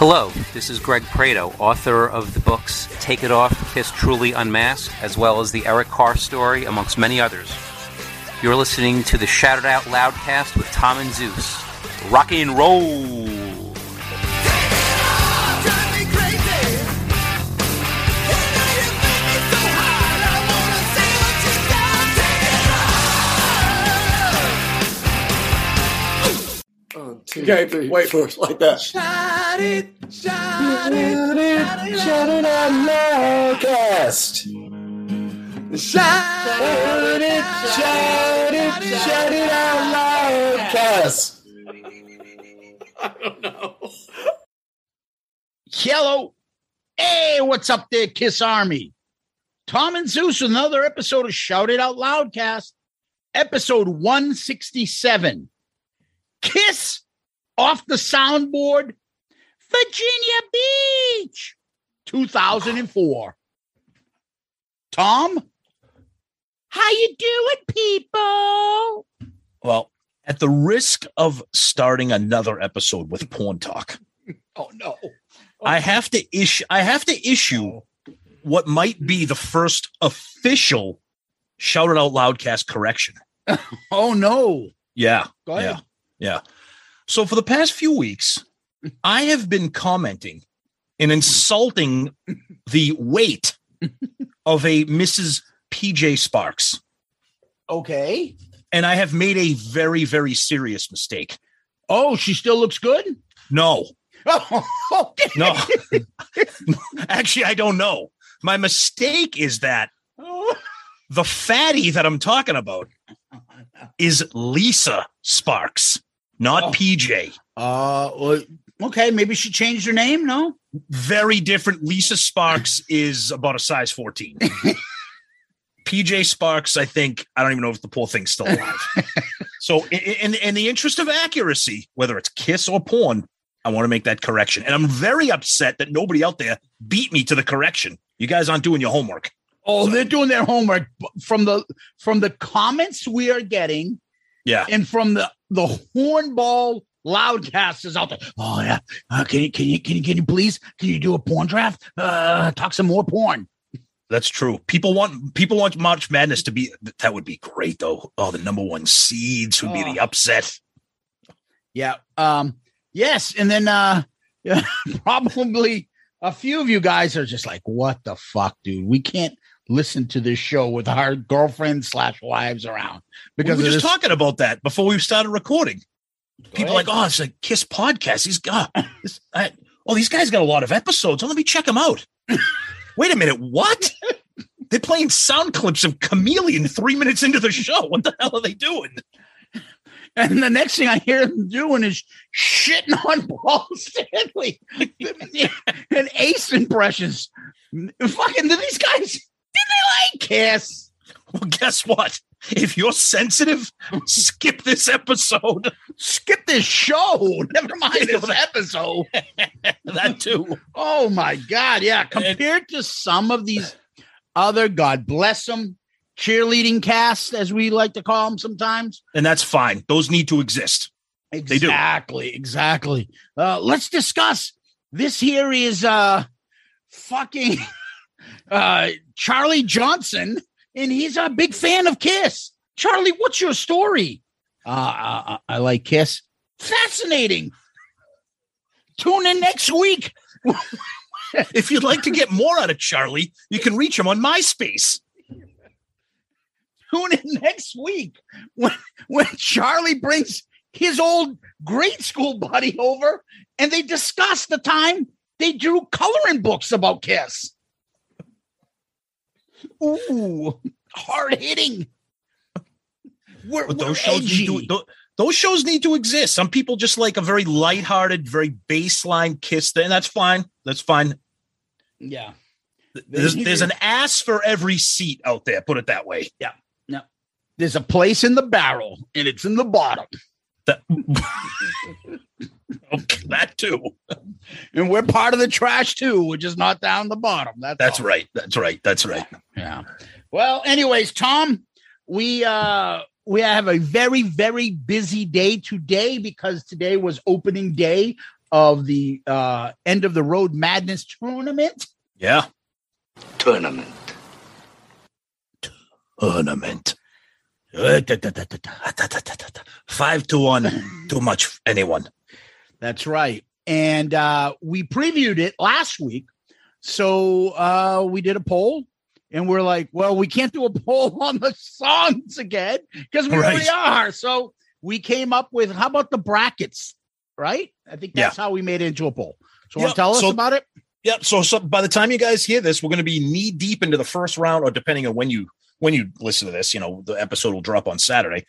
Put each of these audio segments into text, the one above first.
Hello, this is Greg Prato, author of the books Take It Off, Kiss Truly Unmasked, as well as the Eric Carr story, amongst many others. You're listening to the Shout It Out Loudcast with Tom and Zeus. Rock and roll! Okay, wait for it like that. Shout it, shout it, shout it out loudcast. Shout it, shout it, shout it out loudcast. I don't know. Hello. Hey, what's up there, Kiss Army? Tom and Zeus with another episode of Shout It Out Loudcast, episode 167. Kiss off the soundboard, Virginia Beach, 2004. Tom, how you doing, people? Well, at the risk of starting another episode with porn talk, Oh no. I have to issue I have to issue what might be the first official shouted it out loudcast correction. Oh no. Yeah. Go ahead. Yeah. Yeah. So for the past few weeks, I have been commenting and insulting the weight of a Mrs. PJ Sparks. Okay. And I have made a very, very serious mistake. Oh, she still looks good? No, Oh, okay. no. Actually, I don't know. My mistake is that the fatty that I'm talking about is Lisa Sparks, not Oh. PJ. Uh, well, okay. Maybe she changed her name. No. Very different. Lisa Sparks is about a size 14. PJ Sparks, I think, I don't even know if the poor thing's still alive. so, in, in, in the interest of accuracy, whether it's kiss or porn, I want to make that correction. And I'm very upset that nobody out there beat me to the correction. You guys aren't doing your homework. Oh, they're doing their homework from the from the comments we are getting, Yeah. and from the the hornball loudcasters out there. Oh yeah, uh, can you can you can you can you please can you do a porn draft? Uh, talk some more porn. That's true. People want people want March Madness to be that would be great though. Oh, the number one seeds would be the Oh. upset. Yeah. Um. Yes, and then uh, yeah, probably a few of you guys are just like, "What the fuck, dude? We can't listen to this show with our girlfriends slash wives around Because we were just this- talking about that before we started recording. People are ahead. like, oh, it's a Kiss podcast. He's got this. I, oh, these guys got a lot of episodes. Oh, let me check them out. Wait a minute, what? They're playing sound clips of Chameleon three minutes into the show. What the hell are they doing? And the next thing I hear them doing is shitting on Paul Stanley and Ace impressions. Fucking do these guys? Did they like Kiss? Well, guess what? if you're sensitive, skip this episode. Skip this show. Never mind this episode. that too. Oh my God. Yeah. Compared to some of these other, God bless them, cheerleading casts, as we like to call them sometimes. And that's fine. Those need to exist. Exactly. They do. Exactly. Exactly. Uh, let's discuss. This here is uh fucking uh Charlie Johnson, and he's a big fan of Kiss. Charlie, what's your story? Uh, I, I like Kiss. Fascinating. Tune in next week. if you'd like to get more out of Charlie, you can reach him on MySpace. Tune in next week when, when Charlie brings his old grade school buddy over and they discuss the time they drew coloring books about Kiss. Ooh, hard hitting. We're, but those we're shows edgy. need to, those shows need to exist. Some people just like a very lighthearted, very baseline kiss thing. That's fine. That's fine. Yeah. There's, there's an ass for every seat out there. Put it that way. Yeah. No. There's a place in the barrel, and it's in the bottom. That, okay, that too. And we're part of the trash too. We're just not down the bottom. That's that's all. right. That's right. That's right. Yeah. Well, anyways, Tom, we uh we have a very very busy day today because today was opening day of the uh end of the road madness tournament. Yeah. Tournament. Tournament. Five to one, too much anyone. That's right. And uh, we previewed it last week. So uh, we did a poll and we're like, well, we can't do a poll on the songs again because we right. already are. So we came up with how about the brackets, right? I think that's yeah. how we made it into a poll. So yep. tell us so, about it? Yep. So, so by the time you guys hear this, we're going to be knee deep into the first round, or depending on when you when you listen to this, you know, the episode will drop on Saturday.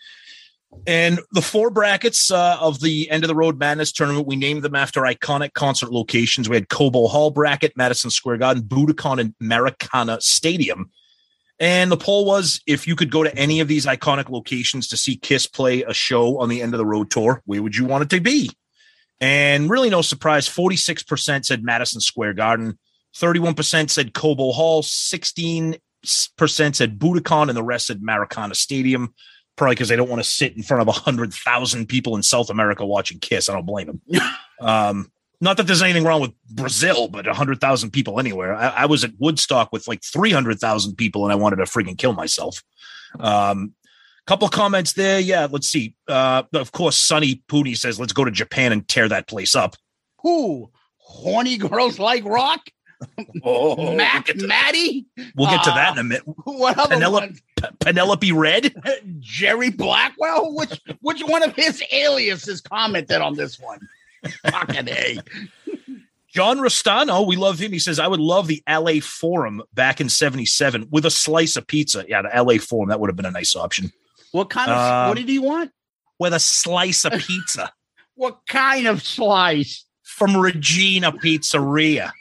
And the four brackets uh, of the end of the road madness tournament, we named them after iconic concert locations. We had Cobo Hall bracket, Madison Square Garden, Budokan, and Maracana Stadium. And the poll was if you could go to any of these iconic locations to see Kiss play a show on the end of the road tour, where would you want it to be? And really, no surprise 46% said Madison Square Garden, 31% said Cobo Hall, 16% said Budokan, and the rest said Maracana Stadium probably because they don't want to sit in front of a hundred thousand people in South America watching Kiss. I don't blame them. um, not that there's anything wrong with Brazil, but a hundred thousand people anywhere. I, I, was at Woodstock with like three hundred thousand people, and I wanted to freaking kill myself. Um, couple comments there. Yeah, let's see. Uh, of course, Sonny Pooney says, "Let's go to Japan and tear that place up." Who? Horny girls like rock. Oh, Mac we'll Maddie. We'll get to that in a minute. Uh, what other Penelope, P- Penelope Red, Jerry Blackwell. Which which one of his aliases commented on this one? Fucking a. John Rostano, we love him. He says, I would love the LA Forum back in 77 with a slice of pizza. Yeah, the LA Forum, that would have been a nice option. What kind of, um, what did he want? With a slice of pizza. what kind of slice? From Regina Pizzeria.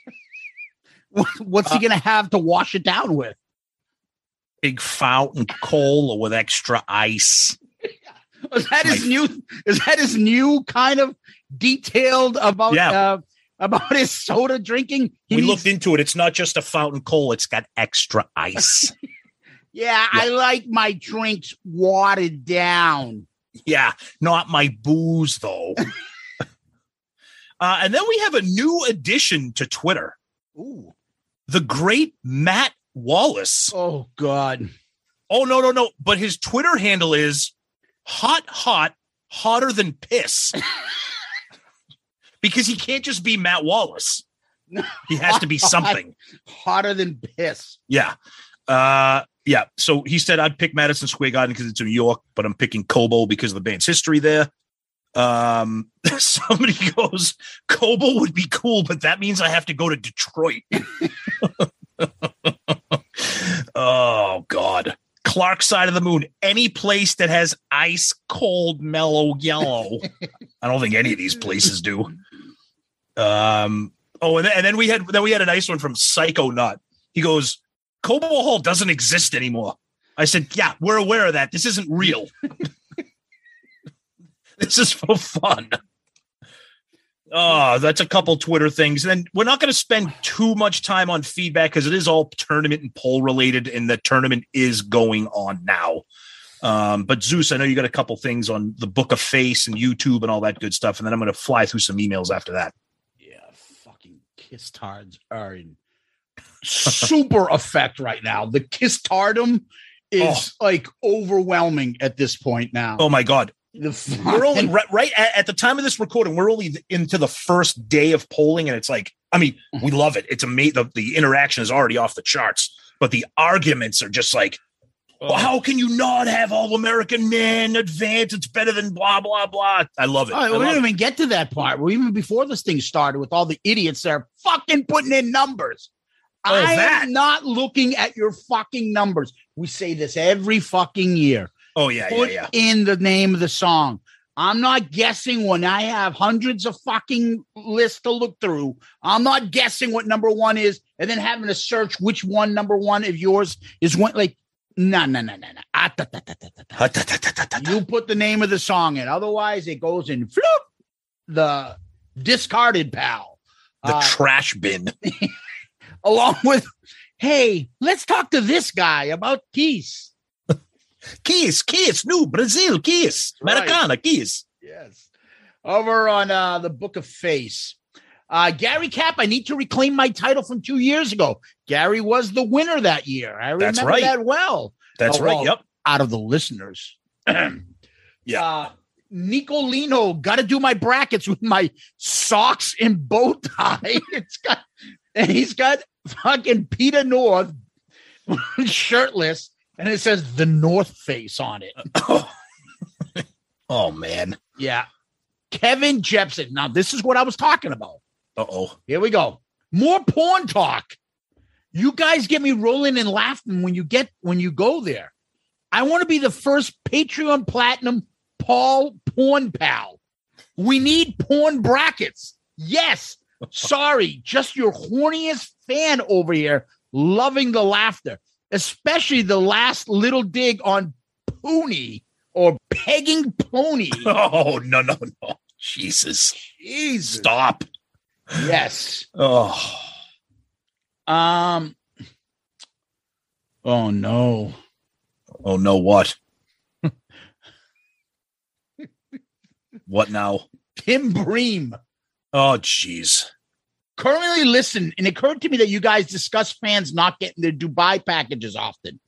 What's he uh, going to have to wash it down with? Big fountain cola with extra ice. Is that his new? Is that his new kind of detailed about? Yeah. Uh, about his soda drinking. He we needs- looked into it. It's not just a fountain cola; it's got extra ice. yeah, yeah, I like my drinks watered down. Yeah, not my booze though. uh, and then we have a new addition to Twitter. Ooh the great Matt Wallace. Oh God. Oh no, no, no. But his Twitter handle is hot, hot, hotter than piss. because he can't just be Matt Wallace. He has to be something. Hot, hotter than piss. Yeah. Uh yeah. So he said I'd pick Madison Square Garden because it's in New York, but I'm picking Cobo because of the band's history there. Um, somebody goes, Cobo would be cool, but that means I have to go to Detroit. oh God. Clark side of the moon, any place that has ice cold mellow yellow. I don't think any of these places do. Um, oh, and then, and then we had then we had a nice one from Psycho Nut. He goes, Cobo Hall doesn't exist anymore. I said, yeah, we're aware of that. This isn't real. this is for fun. Oh, that's a couple Twitter things. And we're not going to spend too much time on feedback because it is all tournament and poll related, and the tournament is going on now. Um, but Zeus, I know you got a couple things on the Book of Face and YouTube and all that good stuff, and then I'm going to fly through some emails after that. Yeah, fucking kiss tards are in super effect right now. The kiss tardum is like overwhelming at this point now. Oh my god, The we're only right, right at, at the time of this recording. We're only into the first day of polling, and it's like, I mean, mm-hmm. we love it. It's amazing. The, the interaction is already off the charts, but the arguments are just like, well, how can you not have all American men advance? It's better than blah blah blah. I love it. All right, I we love didn't it. even get to that part. Well, even before this thing started, with all the idiots that are fucking putting in numbers. Oh, I that. am not looking at your fucking numbers. We say this every fucking year. Oh yeah, yeah, Put yeah. in the name of the song. I'm not guessing when I have hundreds of fucking lists to look through. I'm not guessing what number one is and then having to search which one number one of yours is one. Like, no, no, no, no, no. You put the name of the song in. Otherwise, it goes in floop, the discarded pal. The Uh, trash bin. along with, hey, let's talk to this guy about Keys. Kiss, kiss, new Brazil, kiss, Right. Americana, kiss. Yes. Over on uh, the Book of Face. Uh, Gary Cap, I need to reclaim my title from two years ago. Gary was the winner that year. I remember That's right. that well. That's Oh, right. well, Yep. Out of the listeners. Yeah. Uh, Nicolino, got to do my brackets with my socks and bow tie. it's got, and he's got fucking Peter North shirtless, and it says the North Face on it. Oh man. Yeah. Kevin Jepson. Now, this is what I was talking about. Uh oh. Here we go. More porn talk. You guys get me rolling and laughing when you get when you go there. I want to be the first Patreon Platinum Paul porn pal. We need porn brackets. Yes. Sorry, just your horniest fan over here, loving the laughter, especially the last little dig on Pony or pegging pony. Oh no no no. Jesus. Jesus. Stop. Yes. Oh. Um. Oh no. Oh no, what? what now? Tim Bream. Oh jeez. Currently listen, and it occurred to me that you guys discuss fans not getting their Dubai packages often.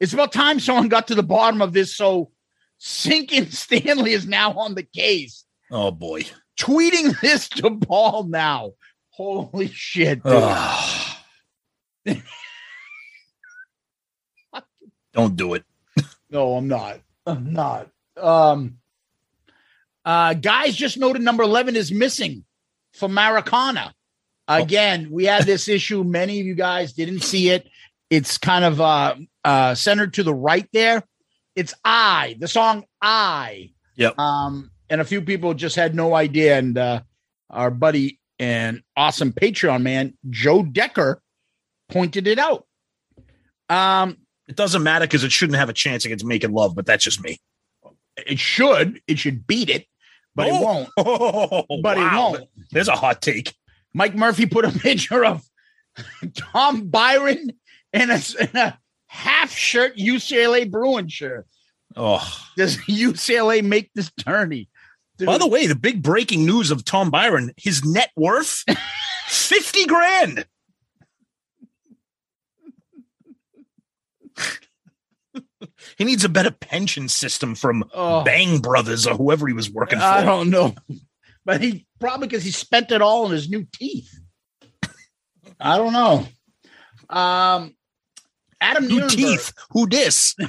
It's about time someone got to the bottom of this. So Sinkin Stanley is now on the case. Oh boy. Tweeting this to Paul now. Holy shit. dude. Don't do it. No, I'm not. I'm not. Um uh guys just noted number 11 is missing for Maracana. Again, we had this issue. Many of you guys didn't see it. It's kind of uh uh centered to the right there. It's I, the song I. Yep. Um, and a few people just had no idea. And uh our buddy and awesome Patreon man, Joe Decker, pointed it out. Um, It doesn't matter because it shouldn't have a chance against making love, but that's just me. it should, it should beat it, but it Oh. won't. Oh, But it won't. There's a hot take. Mike Murphy put a picture of Tom Byron in a, in a half shirt UCLA Bruin shirt. Oh. Does UCLA make this tourney? Dude, By the way, the big breaking news of Tom Byron, his net worth 50 grand. he needs a better pension system from Oh. Bang Brothers or whoever he was working for. I don't know, but he probably because he spent it all on his new teeth. I don't know. Um, Adam New Nierenberg. teeth. Who dis?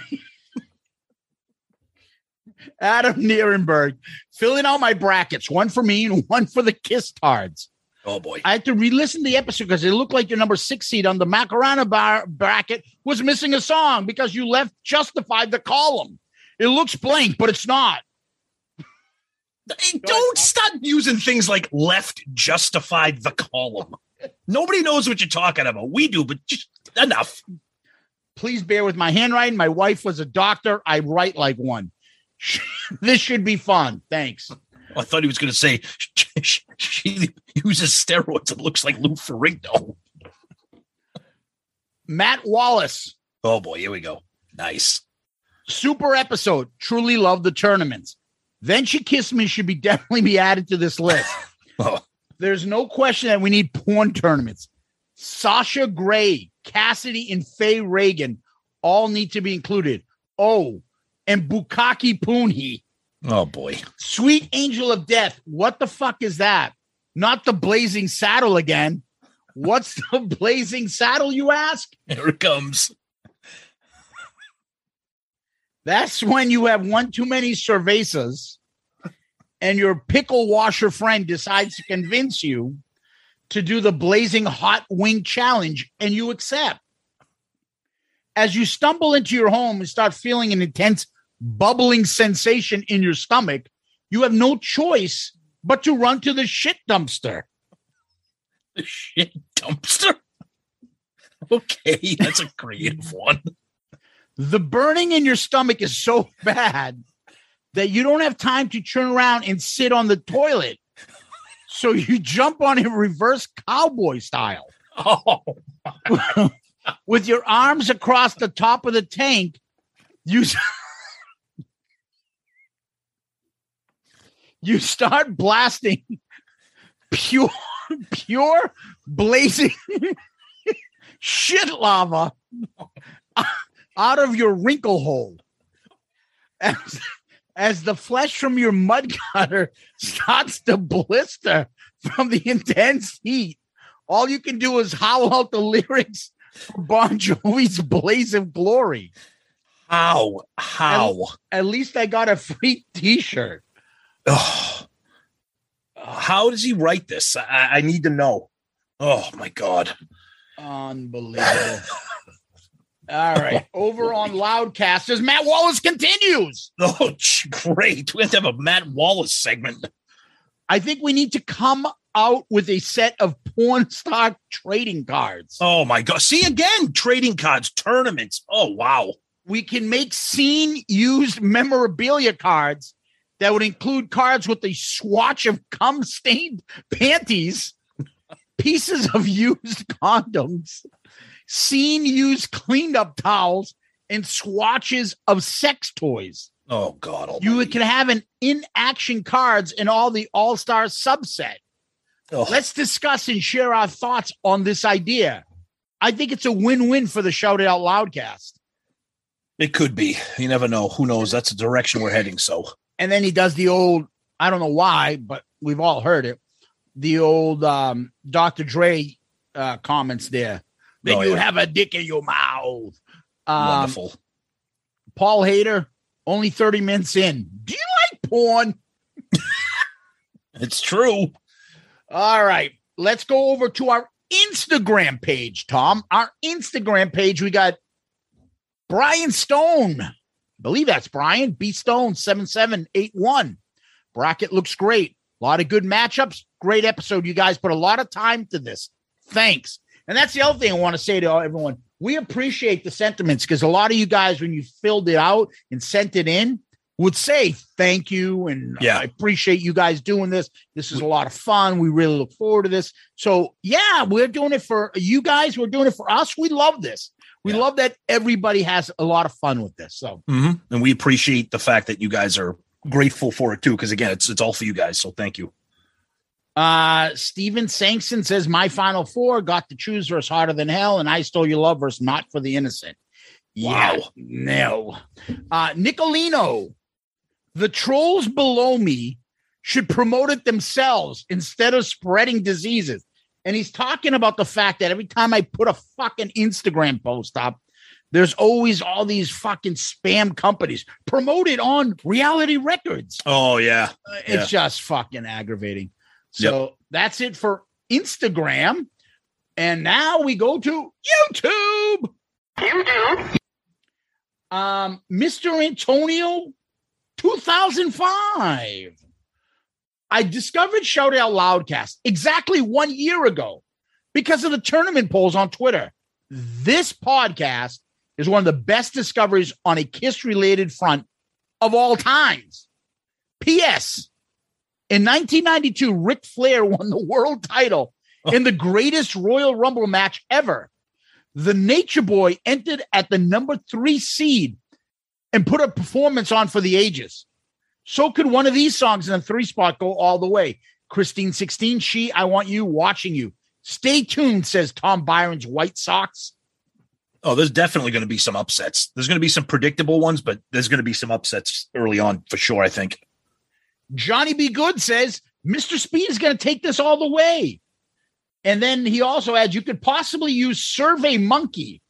Adam Nierenberg filling out my brackets, one for me and one for the Kiss Tards. Oh boy. I had to re-listen to the episode because it looked like your number six seed on the Macarena bar bracket was missing a song because you left justified the column. It looks blank, but it's not. Don't stop using things like left justified the column. Nobody knows what you're talking about. We do, but just enough. Please bear with my handwriting. My wife was a doctor. I write like one. this should be fun. Thanks. I thought he was going to say she, she uses steroids and looks like Lou Ferrigno. Matt Wallace. Oh boy, here we go. Nice. Super episode. Truly love the tournaments. Then she kissed me should be definitely be added to this list. Oh, There's no question that we need porn tournaments. Sasha Grey, Cassidy, and Faye Reagan all need to be included. Oh, and Bukaki Poonhi, oh boy. Sweet Angel of Death. What the fuck is that? Not the Blazing Saddle again. What's the Blazing Saddle, you ask? Here it comes. That's when you have one too many cervezas and your pickle washer friend decides to convince you to do the blazing hot wing challenge and you accept. As you stumble into your home and start feeling an intense bubbling sensation in your stomach, you have no choice but to run to the shit dumpster. The shit dumpster. Okay, that's a creative one. The burning in your stomach is so bad that you don't have time to turn around and sit on the toilet. So you jump on it reverse cowboy style Oh, with your arms across the top of the tank. You you start blasting pure pure blazing shit lava out of your wrinkle hole as, as the flesh from your mud cutter starts to blister from the intense heat all you can do is howl out the lyrics for bon jovi's blaze of glory how? How? at least i got a free t-shirt Oh. How does he write this? I, I need to know. Oh my god. Unbelievable. All right. Over on Loudcast, as Matt Wallace continues. Oh, great. We have to have a Matt Wallace segment. I think we need to come out with a set of porn stock trading cards. Oh my god. See again, trading cards, tournaments. Oh wow. We can make scene used memorabilia cards that would include cards with a swatch of cum stained panties, pieces of used condoms, scene used cleaned up towels, and swatches of sex toys. Oh god. You almighty. can have an in action cards in all the all star subset. Oh, Let's discuss and share our thoughts on this idea. I think it's a win win for the Shout It Out Loudcast. it could be. You never know. Who knows? That's the direction we're heading. So And then he does the old, I don't know why, but we've all heard it. The old um, Dr. Dre uh, comments there. Then Oh, you yeah. have a dick in your mouth. Um, wonderful. Paul Hader, only 30 minutes in. Do you like porn? It's true. All right, let's go over to our Instagram page, Tom. Our Instagram page, we got Brian Stone. I believe that's Brian B Stone 7781. Bracket looks great. A lot of good matchups. Great episode. You guys put a lot of time to this. Thanks. And that's the other thing I want to say to everyone. We appreciate the sentiments because a lot of you guys, when you filled it out and sent it in, would say thank you and Yeah. I appreciate you guys doing this. This is a lot of fun. We really look forward to this. So yeah, we're doing it for you guys. We're doing it for us. We love this. We Yeah. love that everybody has a lot of fun with this. So Mhm. And we appreciate the fact that you guys are grateful for it too. Because again, it's it's all for you guys. So thank you. Uh Steven Sankson says my final four got to choose versus hotter than hell, and I stole your love versus not for the innocent. Yeah, Wow. no. Uh Nicolino, the trolls below me should promote it themselves instead of spreading diseases. And he's talking about the fact that every time I put a fucking Instagram post up, there's always all these fucking spam companies promoted on reality records. Oh yeah. Uh, Yeah. It's just fucking aggravating. So that's it for Instagram. And now we go to YouTube. YouTube. Um, Mr. Antonio 2005. I discovered Shout Out Loudcast exactly one year ago because of the tournament polls on Twitter. This podcast is one of the best discoveries on a Kiss related front of all times. P.S. In 1992, Ric Flair won the world title oh. in the greatest Royal Rumble match ever. The Nature Boy entered at the number three seed and put a performance on for the ages. So could one of these songs in the three spot go all the way. Christine 16, She, I Want You, Watching You. Stay tuned, says Tom Byron's White Sox. Oh, there's definitely going to be some upsets. There's going to be some predictable ones, but there's going to be some upsets early on for sure, I think. Johnny B. Good says Mr. Speed is going to take this all the way. And then he also adds you could possibly use Survey Monkey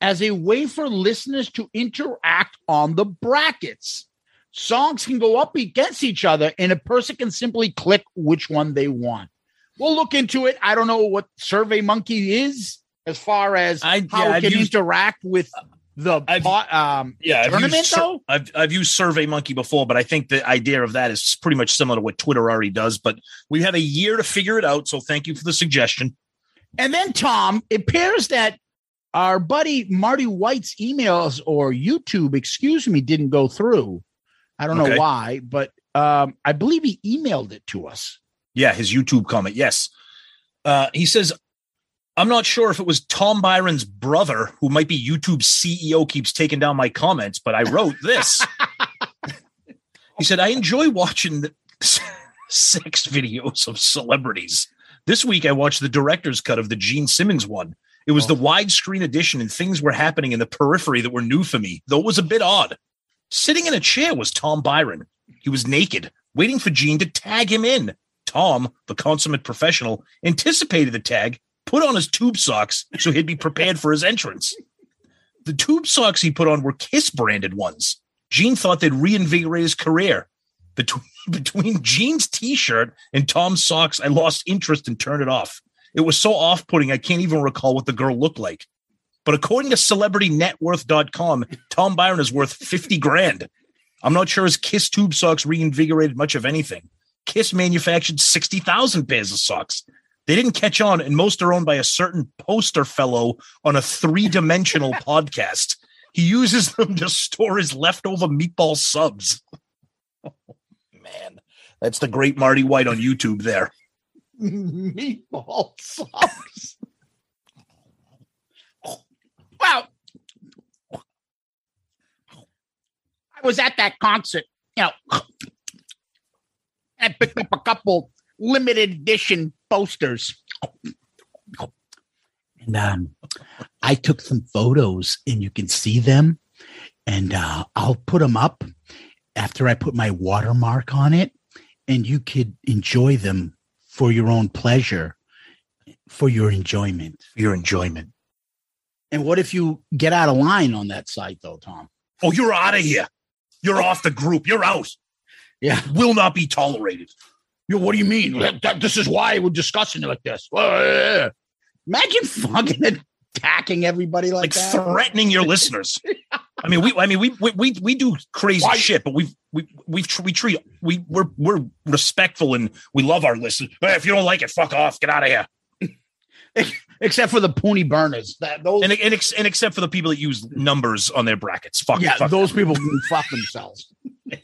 as a way for listeners to interact on the brackets. Songs can go up against each other, and a person can simply click which one they want. We'll look into it. I don't know what Survey Monkey is as far as I, how yeah, it can used- interact with the I've- um, Yeah, I've tournament, used, Sur- though. I've I've used Survey Monkey before, but I think the idea of that is pretty much similar to what Twitter already does. But we have a year to figure it out, so thank you for the suggestion. And then, Tom, it appears that our buddy Marty White's emails or YouTube, excuse me, didn't go through. I don't Okay. know why, but um, I believe he emailed it to us. Yeah, his YouTube comment. Yes. Uh, he says, I'm not sure if it was Tom Byron's brother, who might be YouTube's CEO, keeps taking down my comments, but I wrote this. he said, I enjoy watching the sex videos of celebrities. This week, I watched the director's cut of the Gene Simmons one. It was the oh. widescreen edition, and things were happening in the periphery that were new for me, though it was a bit odd. Sitting in a chair was Tom Byron. He was naked, waiting for Gene to tag him in. Tom, the consummate professional, anticipated the tag, put on his tube socks so he'd be prepared for his entrance. The tube socks he put on were Kiss branded ones. Gene thought they'd reinvigorate his career. Between, between Gene's t shirt and Tom's socks, I lost interest and turned it off. It was so off putting, I can't even recall what the girl looked like. But according to celebritynetworth.com, Tom Byron is worth 50 grand. I'm not sure his Kiss tube socks reinvigorated much of anything. Kiss manufactured 60,000 pairs of socks. They didn't catch on, and most are owned by a certain poster fellow on a three dimensional podcast. He uses them to store his leftover meatball subs. man, that's the great Marty White on YouTube there. Meatball sauce. well, I was at that concert, you know, and I picked up a couple limited edition posters. And um, I took some photos, and you can see them. And uh, I'll put them up after I put my watermark on it, and you could enjoy them for your own pleasure, for your enjoyment. Your enjoyment. And what if you get out of line on that site, though, Tom? Oh, you're out of here. You're off the group. You're out. Yeah. Will not be tolerated. Yo, what do you mean? That- that- this is why we're discussing it like this. Imagine fucking attacking everybody like, Like that. threatening your listeners. I mean, we I mean we we we, we do crazy Why- shit, but we we we tr- we treat we we're we're respectful and we love our listeners. Hey, if you don't like it, fuck off. Get out of here. Except for the pony burners. That those And, and, ex- and except for the people that use numbers on their brackets. Fuck. yeah, fuck those people fuck themselves.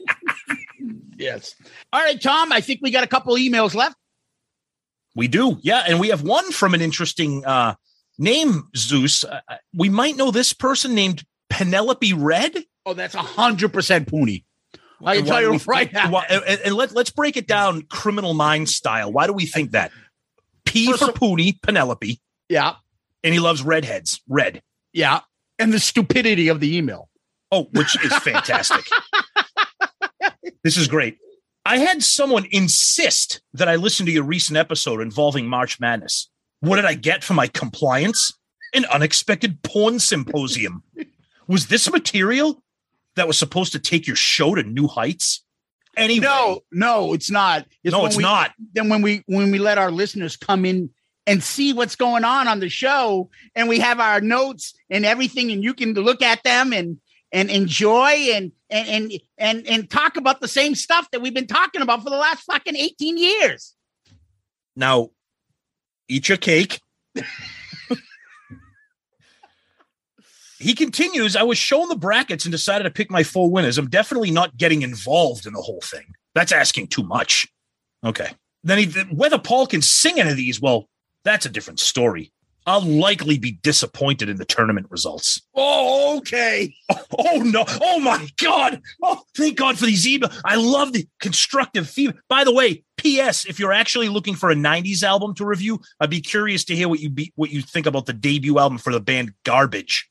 yes. All right, Tom. I think we got a couple emails left. We do. Yeah. And we have one from an interesting uh, name, Zeus. Uh, we might know this person named Penelope Red. Oh, that's a hundred percent pony. I can tell you right now. Why- and, and let, let's break it down criminal mind style. Why do we think that? P for Poonie, Penelope, Yeah, and he loves redheads. Red. yeah. And the stupidity of the email. Oh, which is fantastic. this is great. I had someone insist that I listen to your recent episode involving March Madness. What did I get for my compliance? An unexpected porn symposium. Was this material that was supposed to take your show to new heights? Anyway, No, no, it's not. No, it's we- not. Then when we when we let our listeners come in and see what's going on on the show, and we have our notes and everything, and you can look at them and and enjoy and and and and, and talk about the same stuff that we've been talking about for the last fucking eighteen years. now eat your cake. he continues. I was shown the brackets and decided to pick my four winners. I'm definitely not getting involved in the whole thing. That's asking too much. Okay. Then he, whether Paul can sing any of these, well, that's a different story. I'll likely be disappointed in the tournament results. Oh, okay. Oh, oh, no. Oh my God. Oh, thank God for these emails. I love the constructive feedback. By the way, P.S. If you're actually looking for a '90s album to review, I'd be curious to hear what you be what you think about the debut album for the band Garbage.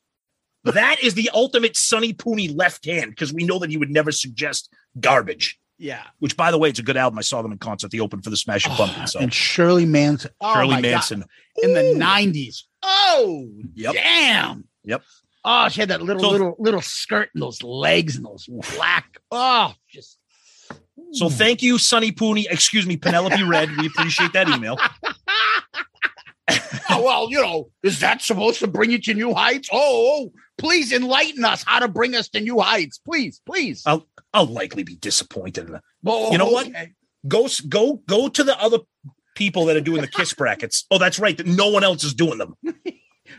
That is the ultimate Sonny Pooney left hand because we know that he would never suggest Garbage. Yeah. Which, by the way, it's a good album. I saw them in concert. They opened for the Smashing Oh, Pumpkins. So and Shirley Manson. Oh, Shirley. Manson. in the nineties. Oh, Yep. damn. Yep. Oh, she had that little So- little little skirt and those legs and those black. Oh, just So thank you, Sonny Pooney. Excuse me, Penelope Red. We appreciate that email. oh, well, you know, is that supposed to bring you to new heights? Oh, oh, please enlighten us how to bring us to new heights. Please, please. I'll I'll likely be disappointed. Oh, you know what? Go go go to the other people that are doing the kiss brackets. Oh, that's right. That no one else is doing them.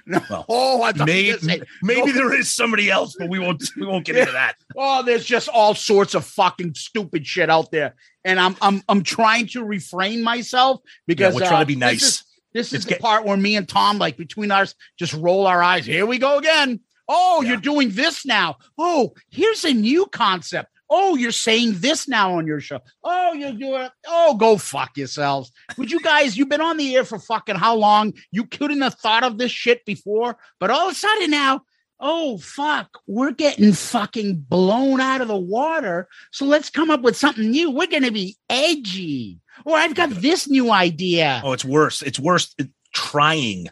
No. Well, oh, I thought you Maybe, say, maybe no. there is somebody else, but we won't we won't get into that. Oh, there's just all sorts of fucking stupid shit out there, and I'm I'm I'm trying to refrain myself because we're trying uh, to be this nice. is- This is the get- part where me and Tom, like between us, just roll our eyes. Here we go again. Oh, you're doing this now. Oh, here's a new concept. Oh, you're saying this now on your show. Oh, you're doing. Oh, go fuck yourselves. Would you guys? You've been on the air for fucking how long? You couldn't have thought of this shit before, but all of a sudden now, oh fuck, we're getting fucking blown out of the water. So let's come up with something new. We're gonna be edgy. Or I've got this new idea. Oh, it's worse. It's worse trying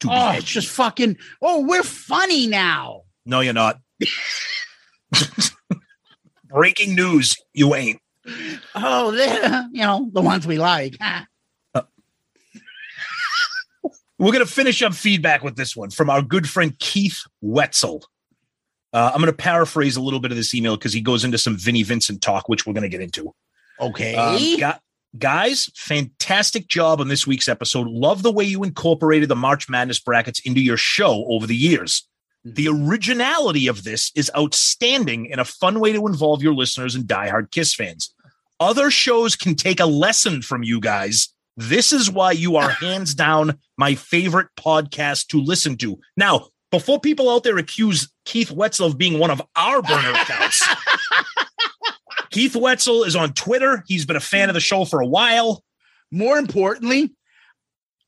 to Oh, it's just fucking. Oh, we're funny now. No, you're not. Breaking news, you ain't. Oh, you know the ones we like. We're going to finish up feedback with this one from our good friend Keith Wetzel. Uh, I'm going to paraphrase a little bit of this email because he goes into some Vinnie Vincent talk, which we're going to get into. Okay. Um, gu- guys, fantastic job on this week's episode. Love the way you incorporated the March Madness brackets into your show over the years. Mm-hmm. The originality of this is outstanding and a fun way to involve your listeners and diehard Kiss fans. Other shows can take a lesson from you guys. This is why you are hands down my favorite podcast to listen to. Now, before people out there accuse Keith Wetzel of being one of our burner accounts, Keith Wetzel is on Twitter. He's been a fan of the show for a while. More importantly,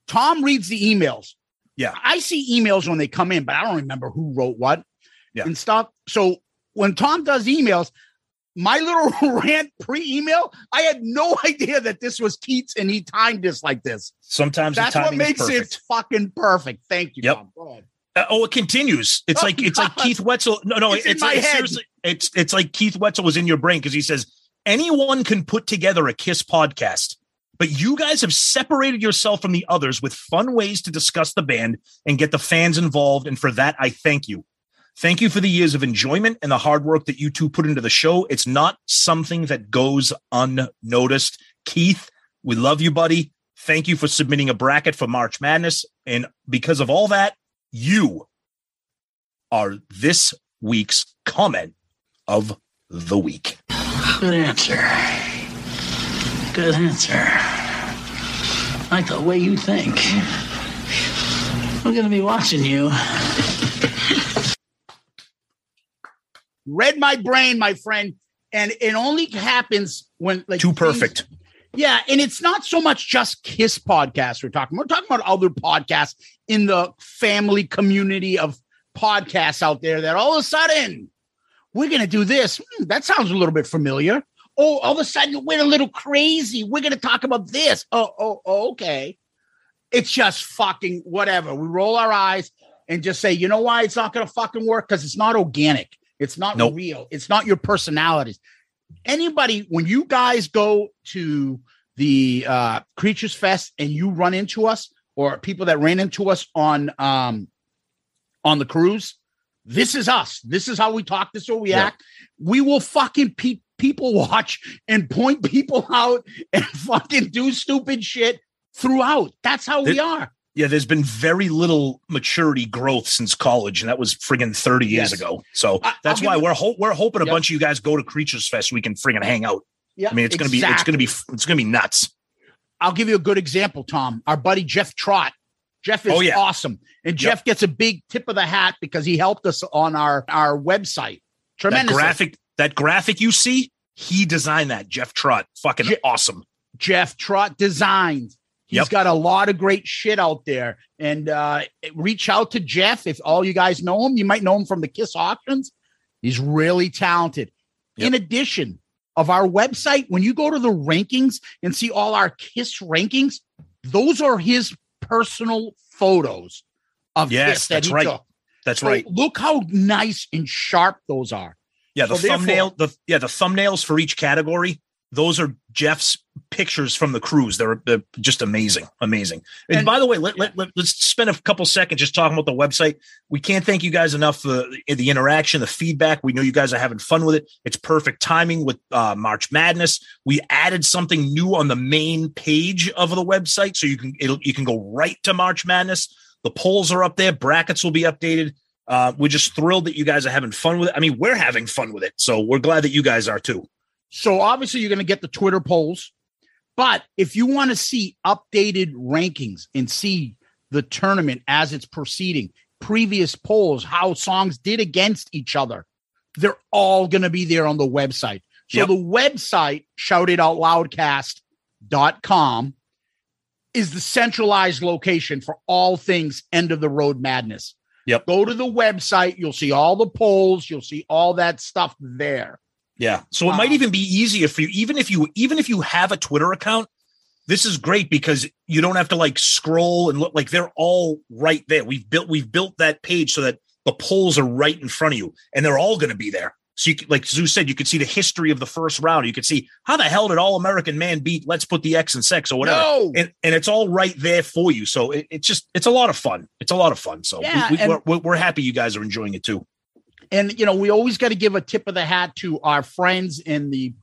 Tom reads the emails. Yeah. I see emails when they come in, but I don't remember who wrote what Yeah. and stuff. So when Tom does emails, my little rant pre-email, I had no idea that this was Keats and he timed this like this. Sometimes That's what makes it fucking perfect. Thank you, Yep. Tom. Go ahead. Uh, oh, it continues. It's Oh, like it's like Keith Wetzel. No, no, It's it's, in my it's head. seriously. It's it's like Keith Wetzel was in your brain because he says anyone can put together a Kiss podcast, but you guys have separated yourself from the others with fun ways to discuss the band and get the fans involved. And for that, I thank you. Thank you for the years of enjoyment and the hard work that you two put into the show. It's not something that goes unnoticed. Keith, we love you, buddy. Thank you for submitting a bracket for March Madness. And because of all that, you are this week's comment of the week. Good answer. Good answer. Like the way you think. I'm gonna be watching you. Read my brain, my friend. And it only happens when like Too things- perfect. Yeah, and it's not so much just Kiss podcasts we're talking. We're talking about other podcasts in the family community of podcasts out there that all of a sudden we're going to do this. Hmm, that sounds a little bit familiar. Oh, all of a sudden we're a little crazy. We're going to talk about this. Oh, oh, oh, okay. It's just fucking whatever. We roll our eyes and just say, you know why it's not going to fucking work? Because it's not organic. It's not Nope. real. It's not your personalities anybody when you guys go to the uh creatures fest and you run into us or people that ran into us on um on the cruise this is us this is how we talk this is how we Yeah. act we will fucking pe- people watch and point people out and fucking do stupid shit throughout that's how we are Yeah, there's been very little maturity growth since college, and that was friggin' 30 years Yes. ago. So I- that's why we're ho- we're hoping a Yep. bunch of you guys go to Creatures Fest. So we can friggin' hang out. Yeah, I mean, it's gonna be it's gonna be it's gonna be nuts. I'll give you a good example, Tom. Our buddy Jeff Trot. Jeff is Oh, yeah. awesome. And Jeff gets a big tip of the hat because he helped us on our, our website. That Tremendous. graphic that graphic you see, he designed that. Jeff Trot, fucking Je- awesome. Jeff Trot Designs. He's Yep. got a lot of great shit out there. And uh, reach out to Jeff if all you guys know him. You might know him from the Kiss auctions. He's really talented. In addition of our website, when you go to the rankings and see all our Kiss rankings, those are his personal photos of Yes, that that's he right. took. That's So right. Look how nice and sharp those are. Yeah, the So thumbnail, the yeah, the thumbnails for each category. Those are Jeff's pictures from the cruise. They're, they're just amazing, amazing. And, And- by the way, let, let, let, us spend a couple seconds just talking about the website. We can't thank you guys enough for the, the interaction, the feedback. We know you guys are having fun with it. It's perfect timing with uh, March Madness. We added something new on the main page of the website, so you can it'll, you can go right to March Madness. The polls are up there. Brackets will be updated. Uh, we're just thrilled that you guys are having fun with it. I mean, we're having fun with it, so we're glad that you guys are too. So obviously you're going to get the Twitter polls, but if you want to see updated rankings and see the tournament as it's proceeding, previous polls, how songs did against each other, they're all going to be there on the website. So Yep. the website, shoutitoutloudcast.com, is the centralized location for all things end of the road madness. Yep. Go to the website, you'll see all the polls, you'll see all that stuff there. Yeah. So it might even be easier for you, even if you even if you have a Twitter account. This is great because you don't have to like scroll and look like they're all right there. We've built we've built that page so that the polls are right in front of you, and they're all going to be there. So you could, like Zeus said, you could see the history of the first round. You could see how the hell did All American Man beat Let's Put the X and Sex or whatever, No. and and it's all right there for you. So it, it's just it's a lot of fun. It's a lot of fun. So Yeah, we, we, we're we're happy you guys are enjoying it too. And you know we always got to give a tip of the hat to our friends in the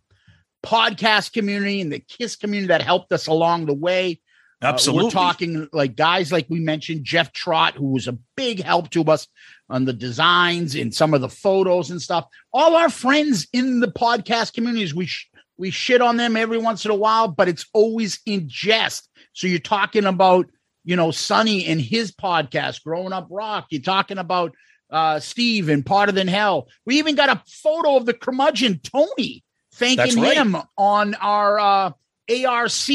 podcast community and the kiss community that helped us along the way. Uh, Absolutely. we're talking like guys like we mentioned jeff trot who was a big help to us on the designs and some of the photos and stuff. All our friends in the podcast communities we sh- we shit on them every once in a while but it's always in jest. So you're talking about you know sonny and his podcast growing up rock. You're talking about uh, Steve and Hotter Than Hell. We even got a photo of the curmudgeon Tony thanking right. him on our uh, ARC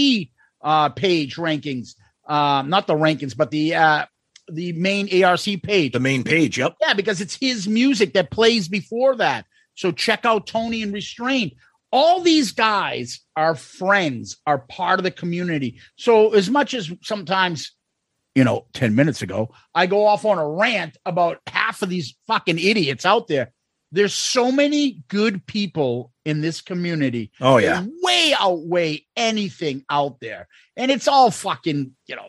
uh, page rankings. Um, not the rankings, but the uh, the main ARC page. The main page. Yep. Yeah, because it's his music that plays before that. So check out Tony and Restrained. All these guys are friends, are part of the community. So as much as sometimes, you know, 10 minutes ago, I go off on a rant about half of these fucking idiots out there. There's so many good people in this community. Oh, yeah. Way outweigh anything out there. And it's all fucking, you know,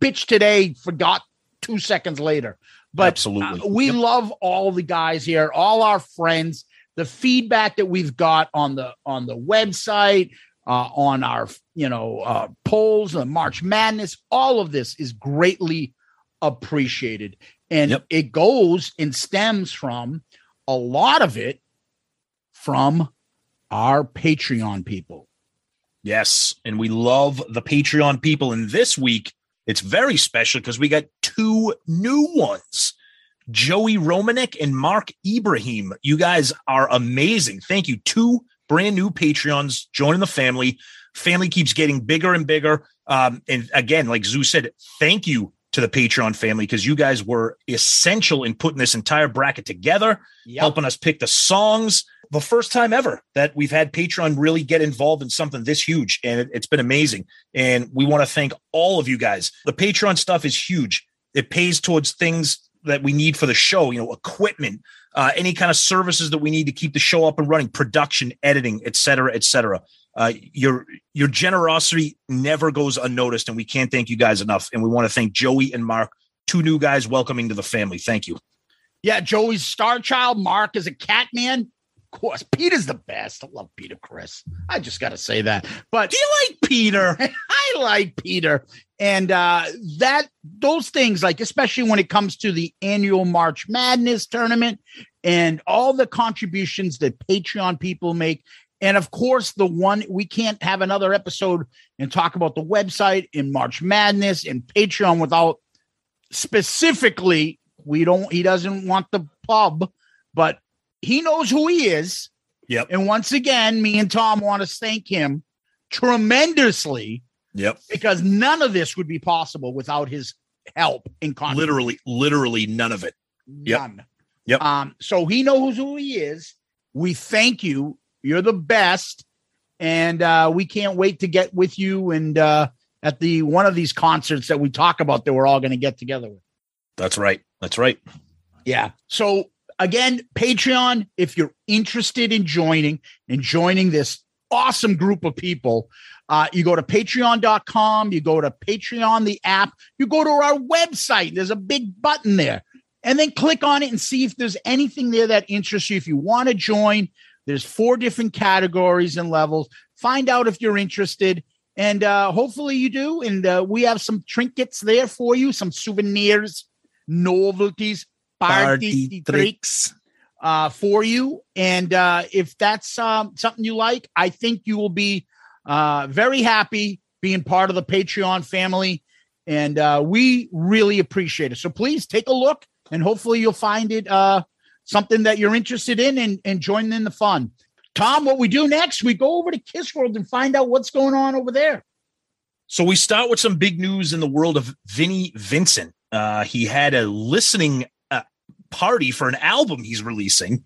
bitch today, forgot two seconds later. But Absolutely. uh, we Yep. love all the guys here, all our friends. The feedback that we've got on the on the website, uh, on our you know uh, polls, the March Madness, all of this is greatly appreciated, and Yep. it goes and stems from a lot of it from our Patreon people. Yes. And we love the Patreon people. And this week, it's very special because we got two new ones Joey Romanek and Mark Ibrahim. You guys are amazing. Thank you. Two brand new Patreons joining the family. Family keeps getting bigger and bigger. Um, and again, like Zeus said, thank you to the Patreon family because you guys were essential in putting this entire bracket together Yep. helping us pick the songs. The first time ever that we've had Patreon really get involved in something this huge, and it, it's been amazing. And we want to thank all of you guys. The Patreon stuff is huge. It pays towards things that we need for the show, you know, equipment, uh, any kind of services that we need to keep the show up and running, production, editing, et cetera, et cetera. Uh, your your generosity never goes unnoticed, and we can't thank you guys enough. And we want to thank Joey and Mark, two new guys welcoming to the family. Thank you. Yeah, Joey's star child. Mark is a cat man. Of course, Peter's the best. I love Peter Criss. I just got to say that. But Do you like Peter? I like Peter. And uh, that those things, like especially when it comes to the annual March Madness tournament and all the contributions that Patreon people make. And of course, the one we can't have another episode and talk about the website in March Madness and Patreon without specifically, we don't, he doesn't want the pub, but he knows who he is. Yep. And once again, me and Tom want to thank him tremendously. Yep. Because none of this would be possible without his help in contribution. Literally, literally none of it. Yep. None. Yep. Um, so he knows who he is. We thank you. You're the best. And uh, we can't wait to get with you and uh, at the one of these concerts that we talk about that we're all going to get together with. That's right. That's right. Yeah. So again, Patreon, if you're interested in joining and joining this awesome group of people, uh, you go to patreon.com, you go to Patreon, the app, you go to our website. There's a big button there. And then click on it and see if there's anything there that interests you. If you want to join, there's four different categories and levels. Find out if you're interested. And uh, hopefully you do. And uh, we have some trinkets there for you, some souvenirs, novelties, party, Party tricks uh, for you. And uh, if that's um, something you like, I think you will be uh, very happy being part of the Patreon family. And uh, we really appreciate it. So please take a look and hopefully you'll find it uh, something that you're interested in and, and join in the fun. Tom, what we do next, we go over to Kiss World and find out what's going on over there. So we start with some big news in the world of Vinnie Vincent. Uh, he had a listening party for an album he's releasing.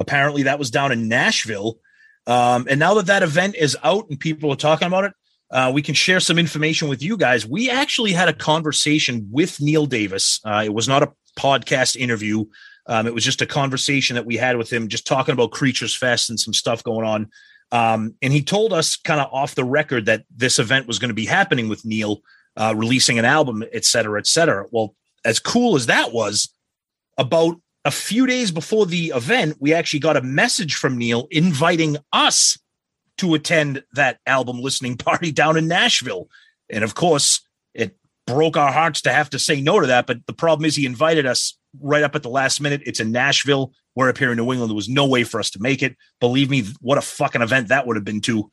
Apparently, that was down in Nashville. Um, and now that that event is out and people are talking about it, uh, we can share some information with you guys. We actually had a conversation with Neil Davis. Uh, it was not a podcast interview. Um, it was just a conversation that we had with him, just talking about Creatures Fest and some stuff going on. Um, and he told us kind of off the record that this event was going to be happening with Neil uh, releasing an album, et cetera, et cetera. Well, as cool as that was, about a few days before the event, we actually got a message from Neil inviting us to attend that album listening party down in Nashville. And of course, it broke our hearts to have to say no to that. But the problem is, he invited us right up at the last minute. It's in Nashville. We're up here in New England. There was no way for us to make it. Believe me, what a fucking event that would have been to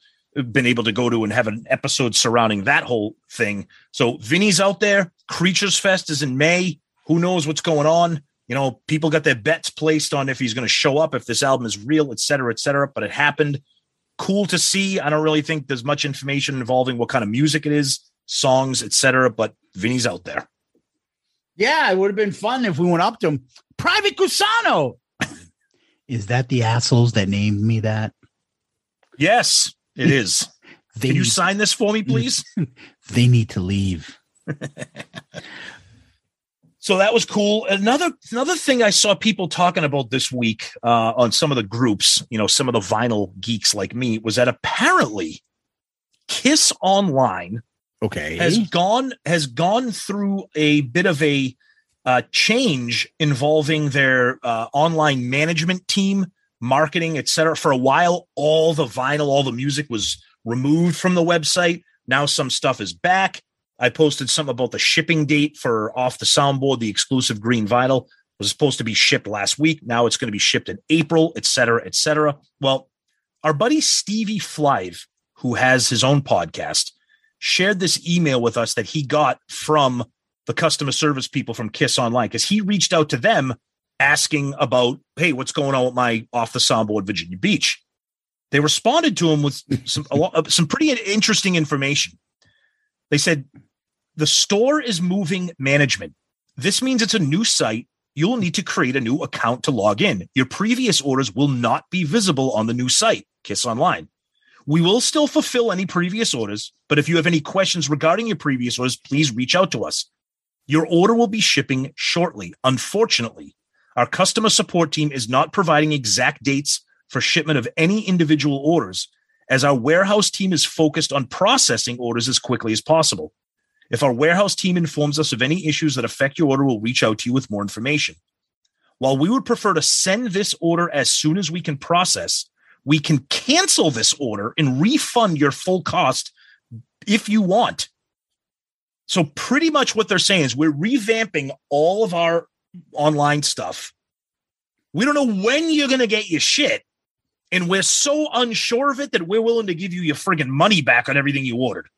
been able to go to and have an episode surrounding that whole thing. So Vinnie's out there. Creatures Fest is in May. Who knows what's going on? You know, people got their bets placed on if he's going to show up, if this album is real, et cetera, et cetera. But it happened. Cool to see. I don't really think there's much information involving what kind of music it is, songs, et cetera. But Vinnie's out there. Yeah, it would have been fun if we went up to him. Private Gusano. Is that the assholes that named me that? Yes, it is. They Can you need- sign this for me, please? They need to leave. so that was cool. Another another thing I saw people talking about this week uh, on some of the groups, you know, some of the vinyl geeks like me, was that apparently Kiss Online Okay. has gone has gone through a bit of a uh, change involving their uh, online management team, marketing, etc. For a while, all the vinyl, all the music was removed from the website. Now some stuff is back. I posted something about the shipping date for off the soundboard, the exclusive green vinyl was supposed to be shipped last week. Now it's going to be shipped in April, et cetera, et cetera. Well, our buddy Stevie Flive, who has his own podcast, shared this email with us that he got from the customer service people from Kiss Online because he reached out to them asking about, hey, what's going on with my off the soundboard Virginia Beach? They responded to him with some lot, uh, some pretty interesting information. They said the store is moving management. This means it's a new site. You'll need to create a new account to log in. Your previous orders will not be visible on the new site, Kiss Online. We will still fulfill any previous orders, but if you have any questions regarding your previous orders, please reach out to us. Your order will be shipping shortly. Unfortunately, our customer support team is not providing exact dates for shipment of any individual orders, as our warehouse team is focused on processing orders as quickly as possible. If our warehouse team informs us of any issues that affect your order, we'll reach out to you with more information. While we would prefer to send this order as soon as we can process, we can cancel this order and refund your full cost if you want. So pretty much what they're saying is we're revamping all of our online stuff. We don't know when you're going to get your shit. And we're so unsure of it that we're willing to give you your friggin' money back on everything you ordered.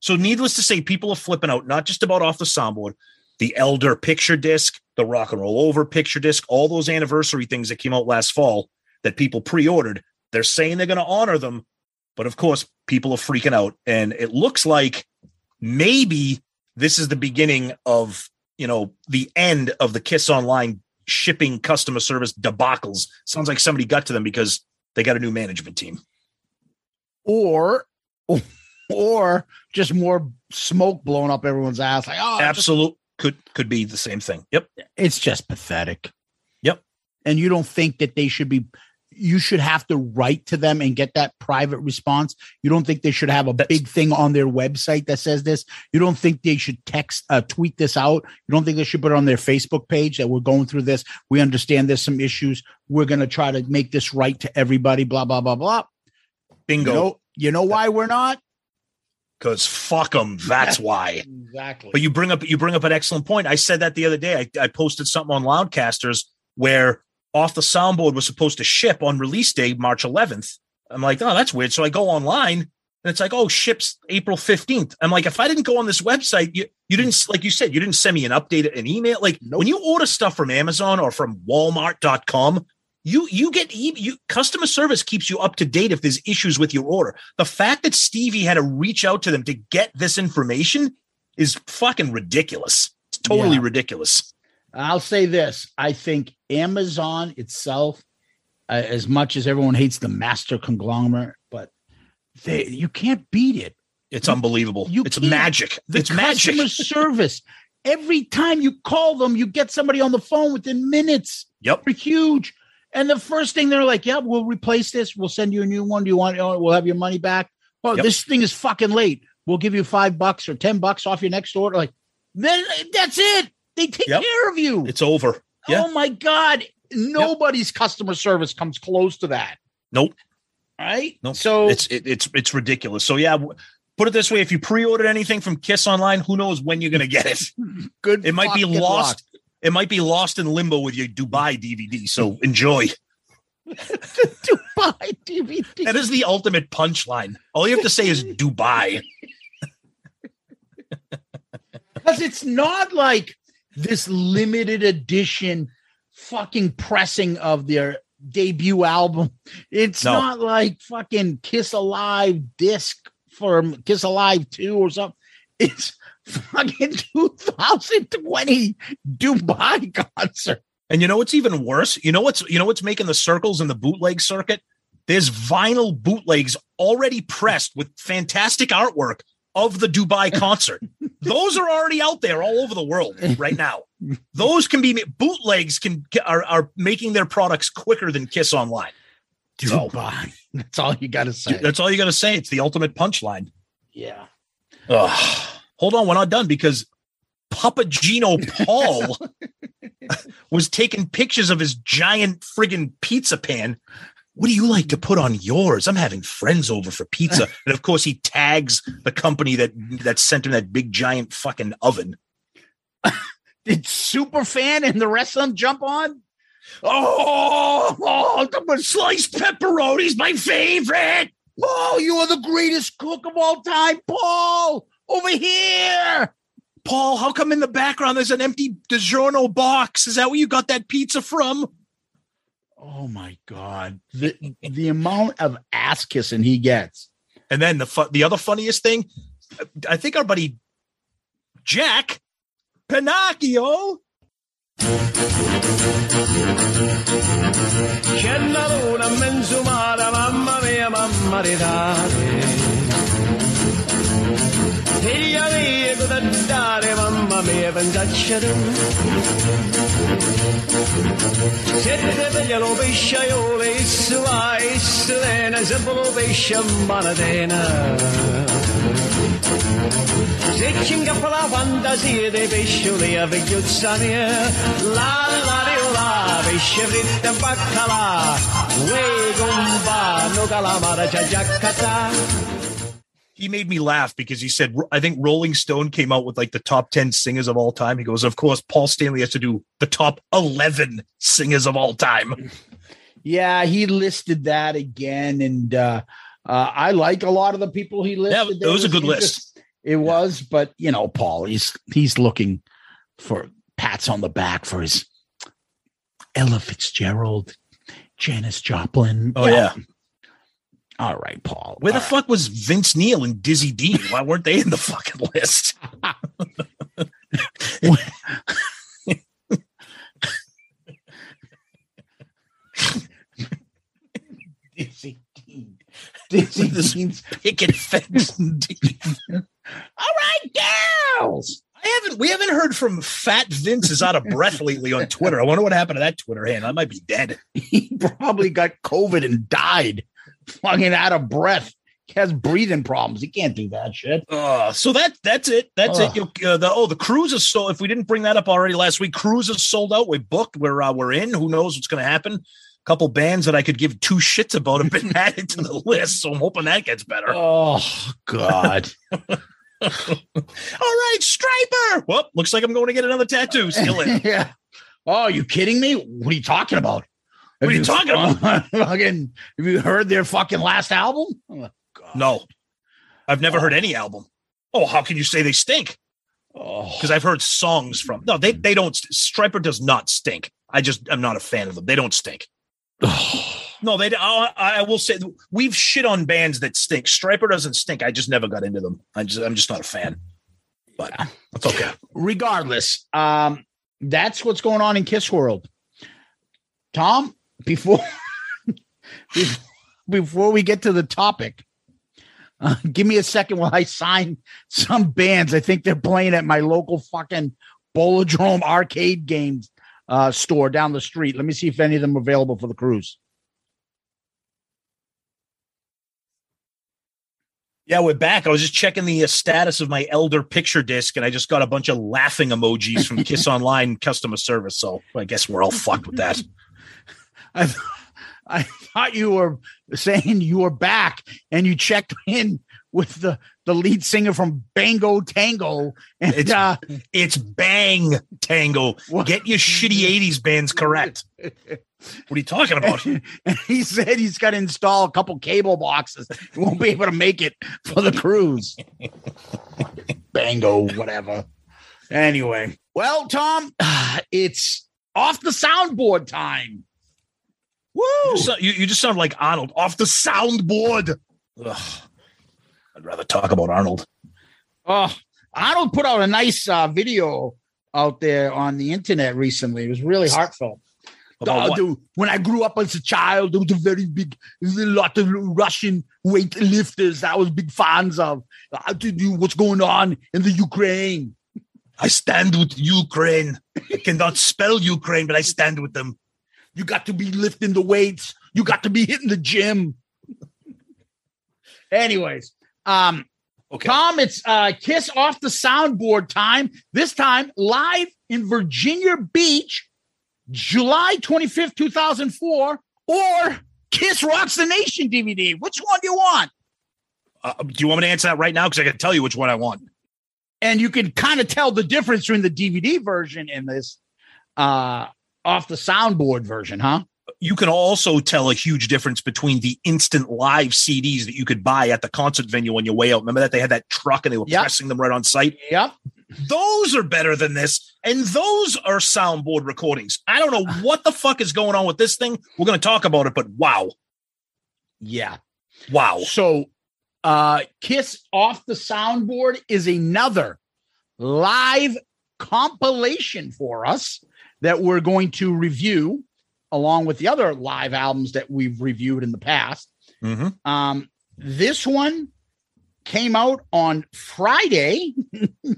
So, needless to say, people are flipping out, not just about off the soundboard, the Elder picture disc, the Rock and Roll Over picture disc, all those anniversary things that came out last fall that people pre ordered. They're saying they're going to honor them. But of course, people are freaking out. And it looks like maybe this is the beginning of, you know, the end of the Kiss Online shipping customer service debacles. Sounds like somebody got to them because they got a new management team. Or, or just more smoke blowing up everyone's ass. Like, oh, absolute could could be the same thing. Yep, it's just pathetic. Yep, and you don't think that they should be you should have to write to them and get that private response. You don't think they should have a That's, big thing on their website that says this. You don't think they should text, uh, tweet this out. You don't think they should put it on their Facebook page that we're going through this. We understand there's some issues. We're going to try to make this right to everybody. Blah blah blah blah. Bingo. You know, you know why we're not? Because fuck them. That's why. exactly. But you bring up you bring up an excellent point. I said that the other day. I, I posted something on Loudcasters where off the soundboard was supposed to ship on release day, March 11th. I'm like, oh, that's weird. So I go online and it's like, oh, ships April 15th. I'm like, if I didn't go on this website, you, you didn't, like you said, you didn't send me an update, an email. Like nope. when you order stuff from Amazon or from Walmart.com, you you get you customer service keeps you up to date if there's issues with your order. The fact that Stevie had to reach out to them to get this information is fucking ridiculous. It's totally yeah. ridiculous. I'll say this: I think Amazon itself, uh, as much as everyone hates the master conglomerate, but they you can't beat it. It's you, unbelievable. You it's magic. The it's customer magic. service. Every time you call them, you get somebody on the phone within minutes. Yep, they're huge. And the first thing they're like, "Yeah, we'll replace this. We'll send you a new one. Do you want? Uh, we'll have your money back. Oh, yep. this thing is fucking late. We'll give you five bucks or ten bucks off your next order. Like, then that's it. They take yep. care of you. It's over. Yeah. Oh my God. Nobody's yep. customer service comes close to that. Nope. Right. Nope. So it's it, it's it's ridiculous. So yeah, put it this way: if you pre-ordered anything from Kiss Online, who knows when you're gonna get it? Good. It might be lost. It might be lost in limbo with your Dubai DVD. So enjoy. Dubai DVD. That is the ultimate punchline. All you have to say is Dubai. Because it's not like this limited edition fucking pressing of their debut album. It's no. not like fucking Kiss Alive disc for Kiss Alive 2 or something. It's fucking 2020 Dubai concert. And you know what's even worse? You know what's you know what's making the circles in the bootleg circuit? There's vinyl bootlegs already pressed with fantastic artwork of the Dubai concert. Those are already out there all over the world right now. Those can be bootlegs can are, are making their products quicker than Kiss Online. Dubai. That's all you got to say. That's all you got to say. It's the ultimate punchline. Yeah. Ugh. Hold on, we're not done because Papa Gino Paul was taking pictures of his giant friggin' pizza pan what do you like to put on yours? I'm having friends over for pizza. and of course, he tags the company that that sent him that big giant fucking oven. Did Superfan and the rest of them jump on? Oh, oh the sliced pepperoni's my favorite. Oh, you are the greatest cook of all time, Paul. Over here. Paul, how come in the background there's an empty DiGiorno box? Is that where you got that pizza from? Oh my god, the the amount of ass kissing he gets. And then the fu- the other funniest thing, I think our buddy Jack Pinocchio. C'è la luna mamma mia, mamma di Figlia mia, cosa dare, mamma mia, pensacciare. Siete veglia lo pesciaiole, issua, issulena, sempre lo pesce manatena. Se ci ingappa la fantasia dei pescioli a vecchiuzza mia, la la riola, pesce fritto e baccalà, uè gomba, no calamara, c'è già catà. He made me laugh because he said, I think Rolling Stone came out with like the top 10 singers of all time. He goes, Of course, Paul Stanley has to do the top 11 singers of all time. Yeah, he listed that again. And uh, uh, I like a lot of the people he listed. Yeah, it was a good list. It was, but you know, Paul, he's he's looking for pats on the back for his Ella Fitzgerald, Janis Joplin. Oh, yeah. All right, Paul. Where the All fuck was Vince Neil and Dizzy Dean? Why weren't they in the fucking list? Dizzy Dean. Dizzy Dean's picket fence. All right, girls. I haven't. We haven't heard from Fat Vince is out of breath lately on Twitter. I wonder what happened to that Twitter handle. I might be dead. He probably got COVID and died. Fucking out of breath. He has breathing problems. He can't do that shit. Uh, so that that's it. That's Ugh. it. You, uh, the oh, the cruise is sold. If we didn't bring that up already last week, cruise is sold out. We booked. We're uh, we're in. Who knows what's going to happen? A couple bands that I could give two shits about have been added to the list, so I'm hoping that gets better. Oh God. All right, Stryper. Well, looks like I'm going to get another tattoo. Still in. yeah. Oh, you kidding me? What are you talking about? What are you talking about? fucking, have you heard their fucking last album? Oh, No, I've never heard any album. Oh, how can you say they stink? Oh, Because I've heard songs from. No, they they don't. Stryper does not stink. I just I'm not a fan of them. They don't stink. No, they. I, I will say we've shit on bands that stink. Stryper doesn't stink. I just never got into them. I just I'm just not a fan. But that's okay. regardless, um, that's what's going on in Kiss World. Tom, before before we get to the topic, uh, give me a second while I sign some bands. I think they're playing at my local fucking Bolodrome arcade games uh, store down the street. Let me see if any of them are available for the cruise. Yeah, we're back. I was just checking the uh, status of my Elder picture disc, and I just got a bunch of laughing emojis from Kiss Online customer service. So I guess we're all fucked with that. I, th- I thought you were saying you were back and you checked in with the, the lead singer from Bango Tango. And It's, uh, it's Bang Tango. Get your shitty 80s bands correct. What are you talking about? and he said he's got to install a couple cable boxes. He won't be able to make it for the cruise. Bango, whatever. Anyway, well, Tom, it's off the soundboard time. Woo! You, just sound- you, you just sound like Arnold off the soundboard. Ugh. I'd rather talk about Arnold. Oh, Arnold put out a nice uh, video out there on the internet recently. It was really heartfelt. Oh, what? when I grew up as a child, there was a very big, a lot of Russian weightlifters that I was big fans of. I to do what's going on in the Ukraine. I stand with Ukraine. I cannot spell Ukraine, but I stand with them. You got to be lifting the weights. You got to be hitting the gym. Anyways, um, Okay. Tom, it's uh, Kiss off the soundboard time. This time live in Virginia Beach, July 25th, 2004, or Kiss Rocks the Nation DVD. Which one do you want? Uh, do you want me to answer that right now? Because I can tell you which one I want. And you can kind of tell the difference between the DVD version and this uh, off the soundboard version, huh? You can also tell a huge difference between the instant live CDs that you could buy at the concert venue on your way out. Remember that they had that truck and they were Yep. pressing them right on site? Yep. Those are better than this. And those are soundboard recordings. I don't know what the fuck is going on with this thing. We're going to talk about it, but wow. Yeah. Wow. So, uh, Kiss Off the Soundboard is another live compilation for us that we're going to review along with the other live albums that we've reviewed in the past. Mm-hmm. Um, this one came out on Friday.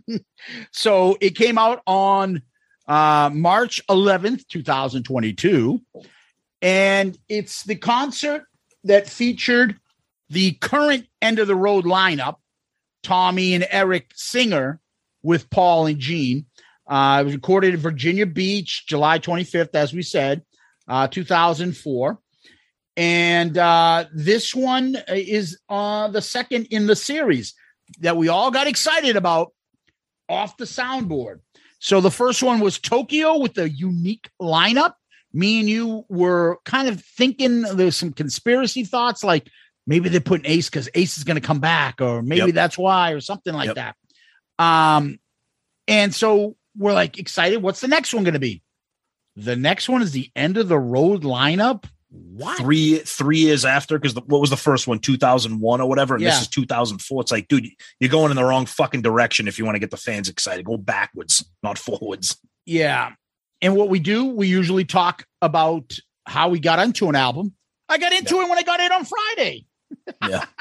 so it came out on uh, March 11th, 2022. And it's the concert that featured the current end of the road lineup Tommy and Eric Singer with Paul and Gene. Uh, it was recorded in Virginia Beach, July 25th, as we said, uh, 2004. And uh, this one is uh, the second in the series that we all got excited about off the soundboard. So the first one was Tokyo with a unique lineup. Me and you were kind of thinking there's some conspiracy thoughts like maybe they're putting Ace because Ace is going to come back, or maybe Yep. that's why, or something like Yep. that. Um, and so we're like excited. What's the next one going to be? The next one is the end of the road lineup. What? Three three years after, because what was the first one, two thousand one or whatever, and Yeah. this is two thousand four. It's like, dude, you're going in the wrong fucking direction if you want to get the fans excited. Go backwards, not forwards. Yeah. And what we do, we usually talk about how we got into an album. I got into it when I got it on Friday. Yeah.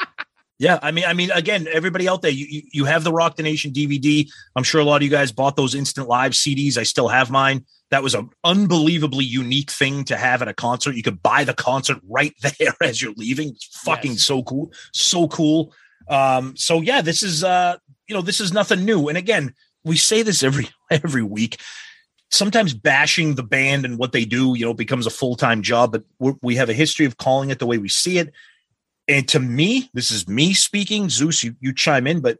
Yeah, I mean, I mean, again, everybody out there, you, you you have the Rock the Nation DVD. I'm sure a lot of you guys bought those instant live CDs. I still have mine. That was an unbelievably unique thing to have at a concert. You could buy the concert right there as you're leaving. It's fucking so cool, so cool. Um, so yeah, this is uh, you know, this is nothing new. And again, we say this every every week. Sometimes bashing the band and what they do, you know, becomes a full time job. But we're, we have a history of calling it the way we see it. And to me, this is me speaking. Zeus, you, you chime in, but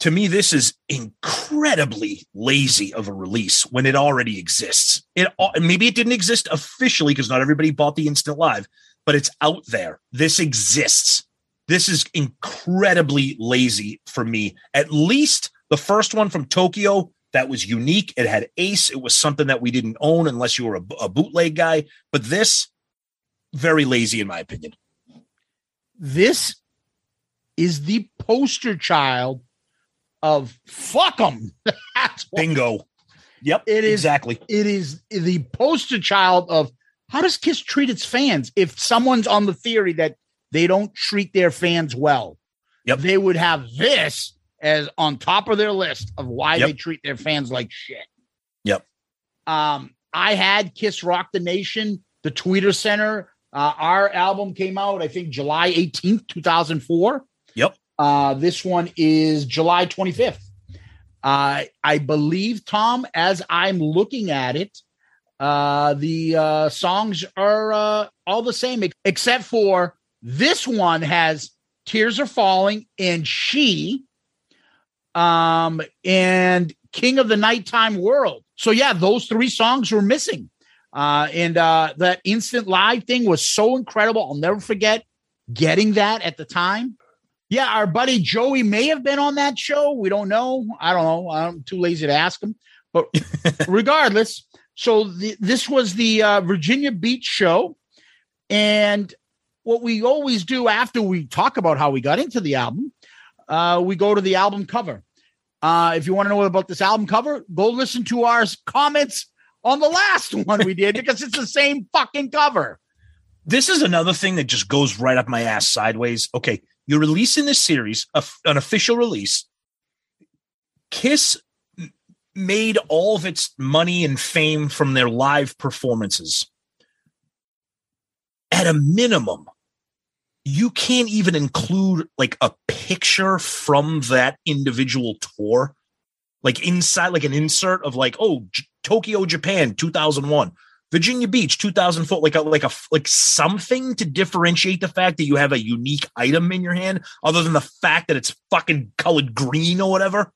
to me, this is incredibly lazy of a release when it already exists. It maybe it didn't exist officially because not everybody bought the instant live, but it's out there. This exists. This is incredibly lazy for me. At least the first one from Tokyo that was unique. It had Ace. It was something that we didn't own unless you were a, a bootleg guy. But this, very lazy in my opinion. This is the poster child of fuck them. Bingo. Yep. It is exactly. It is the poster child of how does Kiss treat its fans? If someone's on the theory that they don't treat their fans well, yep. they would have this as on top of their list of why Yep. they treat their fans like shit. Yep. Um, I had Kiss Rock the Nation, the Tweeter Center. Uh, our album came out, I think, July 18th, 2004. Yep. Uh, this one is July 25th. Uh, I believe, Tom, as I'm looking at it, uh, the uh, songs are uh, all the same, except for this one has Tears Are Falling and She um, and King of the Nighttime World. So, yeah, those three songs were missing. Uh, and uh, that instant live thing was so incredible. I'll never forget getting that at the time. Yeah, our buddy Joey may have been on that show. We don't know. I don't know. I'm too lazy to ask him. But regardless, so the, this was the uh, Virginia Beach show. And what we always do after we talk about how we got into the album, uh, we go to the album cover. Uh, if you want to know about this album cover, go listen to our comments on the last one we did because it's the same fucking cover. This is another thing that just goes right up my ass sideways. Okay, you're releasing this series, an official release. Kiss made all of its money and fame from their live performances. At a minimum, you can't even include like a picture from that individual tour, like inside, like an insert of like, oh, Tokyo, Japan, 2001. Virginia Beach 2004 like a like a like something to differentiate the fact that you have a unique item in your hand other than the fact that it's fucking colored green or whatever.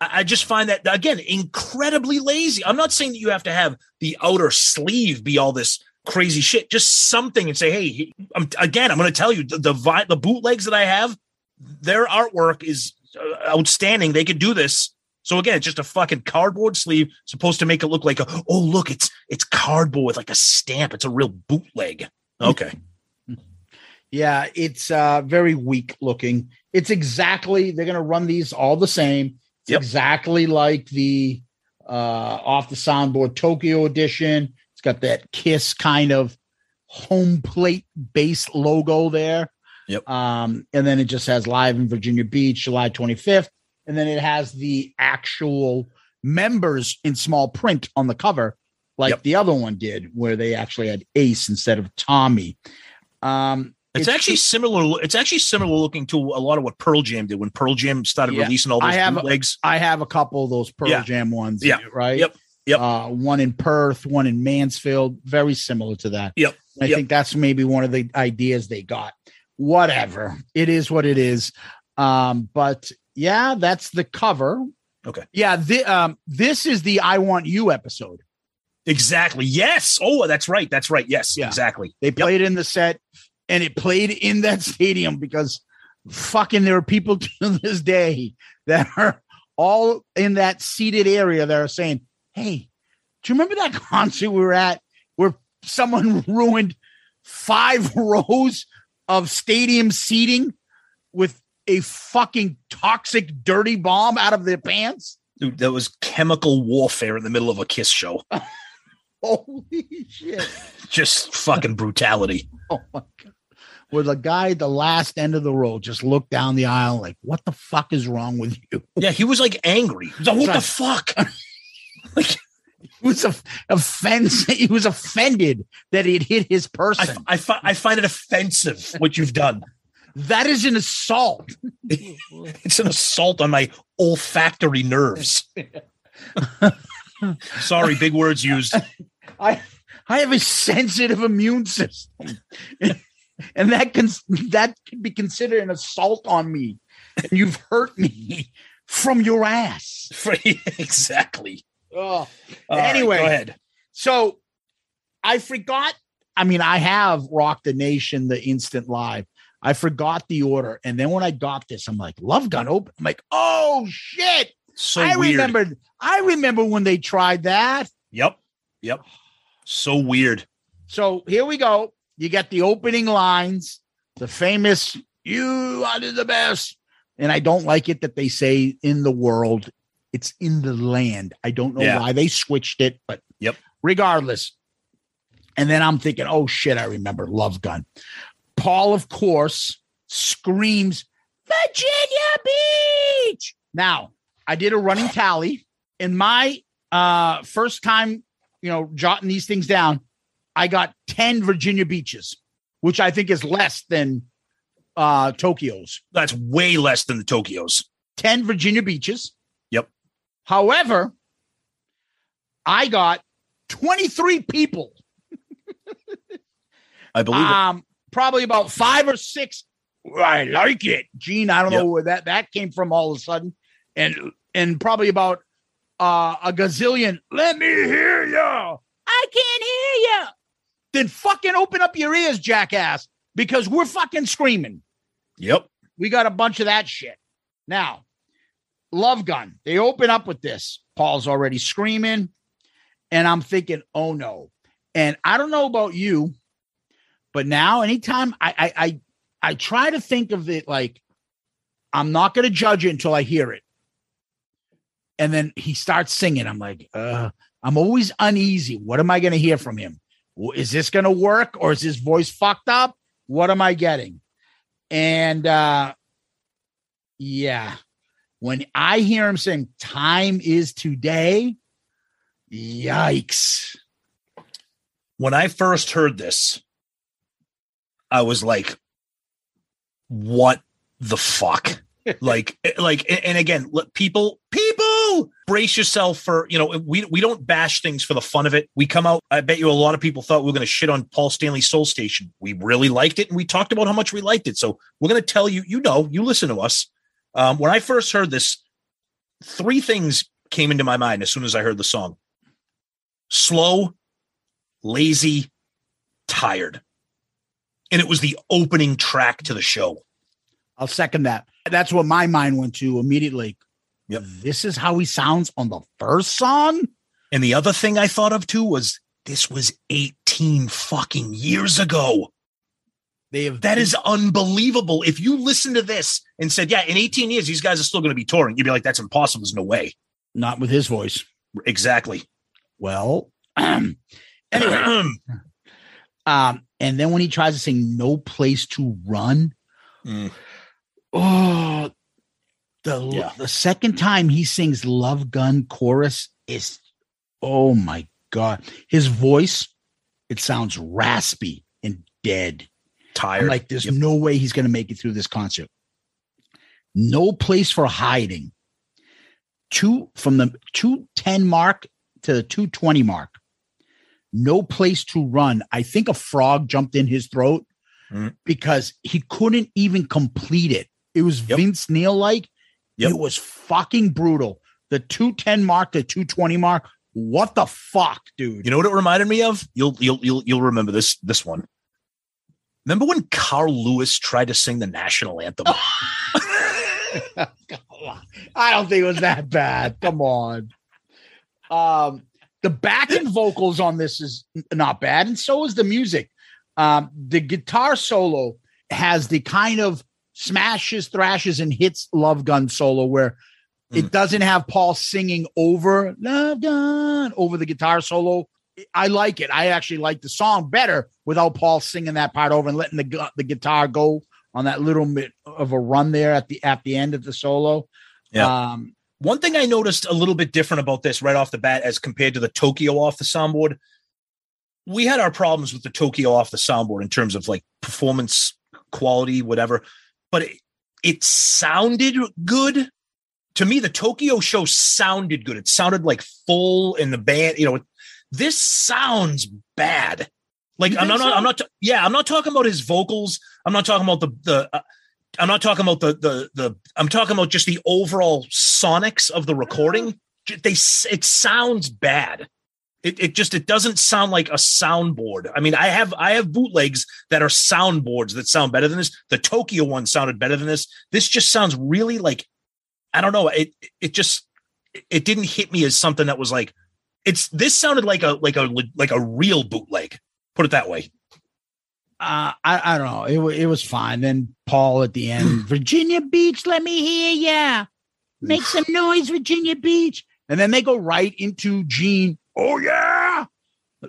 I, I just find that again incredibly lazy. I'm not saying that you have to have the outer sleeve be all this crazy shit. Just something and say hey I'm, again I'm going to tell you the the, the bootlegs that I have their artwork is uh, outstanding. They could do this so again, it's just a fucking cardboard sleeve supposed to make it look like a oh look, it's it's cardboard with like a stamp. It's a real bootleg. Okay. Yeah, it's uh very weak looking. It's exactly they're gonna run these all the same. It's exactly like the uh off the soundboard Tokyo edition. It's got that kiss kind of home plate base logo there. Yep. Um, and then it just has live in Virginia Beach, July 25th. And then it has the actual members in small print on the cover, like the other one did, where they actually had Ace instead of Tommy. Um, It's, actually similar. It's actually similar looking to a lot of what Pearl Jam did when Pearl Jam started Yeah. releasing all those I have, bootlegs. I have a couple of those Pearl Yeah. Jam ones. Yeah. Right. Yep. Yep. Uh, one in Perth, one in Mansfield, very similar to that. Yep. I Yep. think that's maybe one of the ideas they got. Whatever. It is what it is. Um, but yeah, that's the cover. Okay. Yeah, the, um, this is the I Want You episode. Exactly. Yes. Oh, that's right. That's right. Yes. Yeah. Exactly. They played in the set and it played in that stadium because fucking there are people to this day that are all in that seated area that are saying, Hey, do you remember that concert we were at where someone ruined five rows of stadium seating with a fucking toxic dirty bomb out of their pants? Dude, that was chemical warfare in the middle of a kiss show. Holy shit. Just fucking brutality. Oh my god. Where the guy at the last end of the row just looked down the aisle like, what the fuck is wrong with you? Yeah, he was like angry. He was like, what the fuck? Like, he was a offense. He was offended that it hit his I, person. I, fi- I find it offensive what you've done. That is an assault. It's an assault on my olfactory nerves. Sorry, big words used. I I have a sensitive immune system, and that can that can be considered an assault on me. And you've hurt me from your ass. exactly. Oh. All right, anyway, go ahead. So I forgot. I mean, I have rocked the Nation, the instant live. I forgot the order. And then when I got this, I'm like, Love Gun open. I'm like, oh shit. So I weird. remembered. I remember when they tried that. Yep. Yep. So weird. So here we go. You got the opening lines, the famous "You are the best," and I don't like it that they say "in the world." It's in the land. I don't know Yeah. why they switched it, but Yep. regardless. And then I'm thinking, oh shit, I remember Love Gun. Paul, of course, screams, Virginia Beach. Now, I did a running tally. In my uh first time, you know, jotting these things down, I got 10 Virginia beaches, which I think is less than uh Tokyo's. That's way less than the Tokyo's. 10 Virginia beaches. Yep. However, I got 23 people. I believe it. Um, probably about five or six. I like it, Gene. I don't Yep. know where that that came from all of a sudden, and and probably about uh, a gazillion. Let me hear you. I can't hear you. Then fucking open up your ears, jackass, because we're fucking screaming. Yep. We got a bunch of that shit. Now, Love Gun. They open up with this. Paul's already screaming, and I'm thinking, oh no. And I don't know about you, but now anytime I I I, I try to think of it like I'm not going to judge it until I hear it. And then he starts singing. I'm like, uh, I'm always uneasy. What am I going to hear from him? Is this going to work or is his voice fucked up? What am I getting? And uh yeah, when I hear him saying time is today, yikes. When I first heard this, I was like, what the fuck? like, eh, like, and again, people, people brace yourself for, you know, we, we don't bash things for the fun of it. We come out, I bet you a lot of people thought we were going to shit on Paul Stanley Soul Station. We really liked it. And we talked about how much we liked it. So we're going to tell you, you know, you listen to us. Um, when I first heard this, three things came into my mind as soon as I heard the song slow, lazy, tired. And it was the opening track to the show. I'll second that. That's what my mind went to immediately. Yep. This is how he sounds on the first song. And the other thing I thought of too was this was 18 fucking years ago. They have That is unbelievable. If you listen to this and said, yeah, in 18 years, these guys are still going to be touring, you'd be like, that's impossible. There's no way. not with his voice. Exactly. Well, anyway, um, and then when he tries to sing "No Place to Run," Mm. oh, the Yeah. the second time he sings "Love Gun" chorus is, oh my god, his voice it sounds raspy and dead. Tired. I'm like, there's Yep. no way he's going to make it through this concert. No place for hiding. Two from the two ten mark to the 220 mark. No place to run. I think a frog jumped in his throat Mm. because he couldn't even complete it. It was Vince Neil like. It was fucking brutal. The 210 mark, the 220 mark. What the fuck, dude? You know what it reminded me of? You'll you'll you'll you'll remember this this one. Remember when Carl Lewis tried to sing the national anthem? I don't think it was that bad. Come on. Um, the backing vocals on this is not bad, and so is the music. Um, the guitar solo has the kind of smashes, thrashes, and hits love gun solo where it doesn't have Paul singing over love gun over the guitar solo. I like it. I actually like the song better without Paul singing that part over and letting the the guitar go on that little bit of a run there at the at the end of the solo. Yeah. Um, One thing I noticed a little bit different about this right off the bat as compared to the Tokyo off the soundboard, we had our problems with the Tokyo off the soundboard in terms of like performance quality, whatever, but it, it sounded good. To me, the Tokyo show sounded good. It sounded like full in the band, you know, this sounds bad. Like I'm not, so? I'm not, yeah, I'm not talking about his vocals. I'm not talking about the, the, uh, I'm not talking about the the the I'm talking about just the overall sonics of the recording. They it sounds bad. It it just it doesn't sound like a soundboard. I mean, I have I have bootlegs that are soundboards that sound better than this. The Tokyo one sounded better than this. This just sounds really like I don't know. It it just it didn't hit me as something that was like it's this sounded like a like a like a real bootleg. Put it that way. Uh, I, I don't know. It, it was fine. Then Paul at the end, Virginia Beach, let me hear ya. Make some noise, Virginia Beach. And then they go right into Gene. Oh, yeah.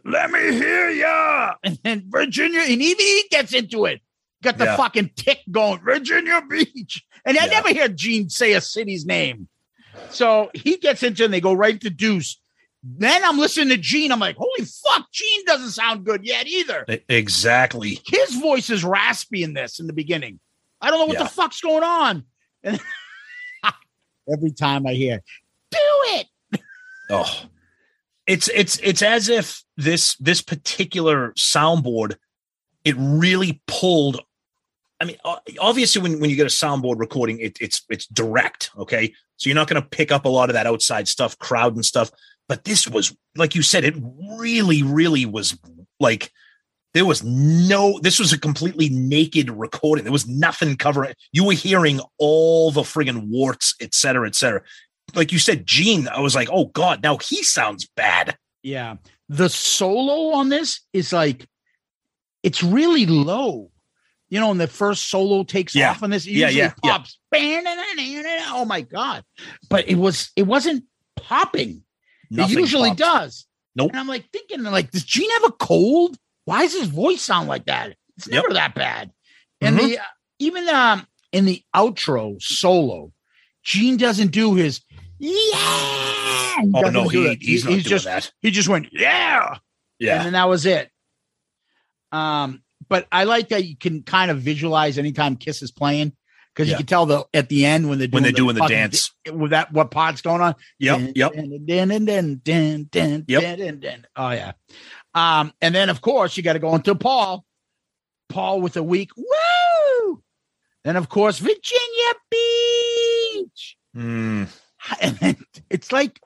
Let me hear ya. And then Virginia, and even he gets into it. Got the Yeah. fucking tick going, Virginia Beach. And I Yeah. never hear Gene say a city's name. So he gets into it and they go right to Deuce. Then I'm listening to Gene. I'm like, holy fuck, Gene doesn't sound good yet either Exactly. his voice is raspy in this in the beginning. I don't know what Yeah. the fuck's going on. And every time I hear, do it. Oh, it's it's it's as if this this particular soundboard it really pulled. I mean, obviously, when when you get a soundboard recording, it, it's it's direct. Okay, so you're not going to pick up a lot of that outside stuff, crowd and stuff. But this was, like you said, it really, really was like there was no. This was a completely naked recording. There was nothing covering. You were hearing all the friggin' warts, et cetera, et cetera like you said, Gene, I was like, oh God, now he sounds bad. Yeah. The solo on this is like, it's really low. You know, when the first solo takes Yeah. off on this, Yeah, yeah, yeah. Oh my God. But it was, it wasn't popping. Nothing it usually popped. does. Nope. And I'm like thinking, like, does Gene have a cold? Why does his voice sound like that? It's Yep. never that bad. And Mhm. the uh, even um in the outro solo, Gene doesn't do his yeah. He Oh, no, he- he's not doing just that. he just went yeah, and Yeah. then that was it. Um, but I like that you can kind of visualize anytime Kiss is playing because Yeah. you can tell the at the end when they're doing When they're doing the dance. with that what pod's going on. Yep. Yep. Yep. Oh yeah. Um, and then of course you got to go into Paul. Paul with a week. Woo! Then of course Virginia Beach. Mm, And then it's like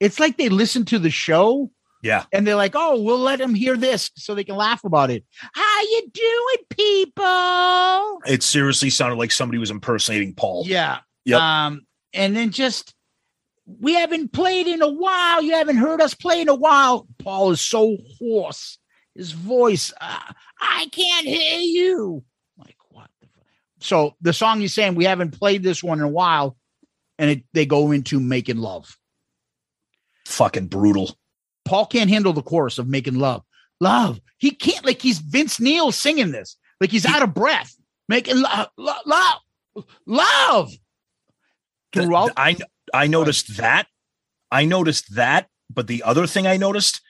it's like they listen to the show yeah. and they're like, "Oh, we'll let them hear this so they can laugh about it." How you doing, people? It seriously sounded like somebody was impersonating Paul. Yeah. Yep. Um, and then just we haven't played in a while. You haven't heard us play in a while. Paul is so hoarse. His voice, uh, I can't hear you. Like what? The so the song you're saying we haven't played this one in a while, and it, they go into making love. Fucking brutal. Paul can't handle the chorus of making love. Love. He can't like he's Vince Neil singing this. Like he's out of breath. Making love, love, love, love. Th- Throughout, I I noticed that. I noticed that, but the other thing I noticed,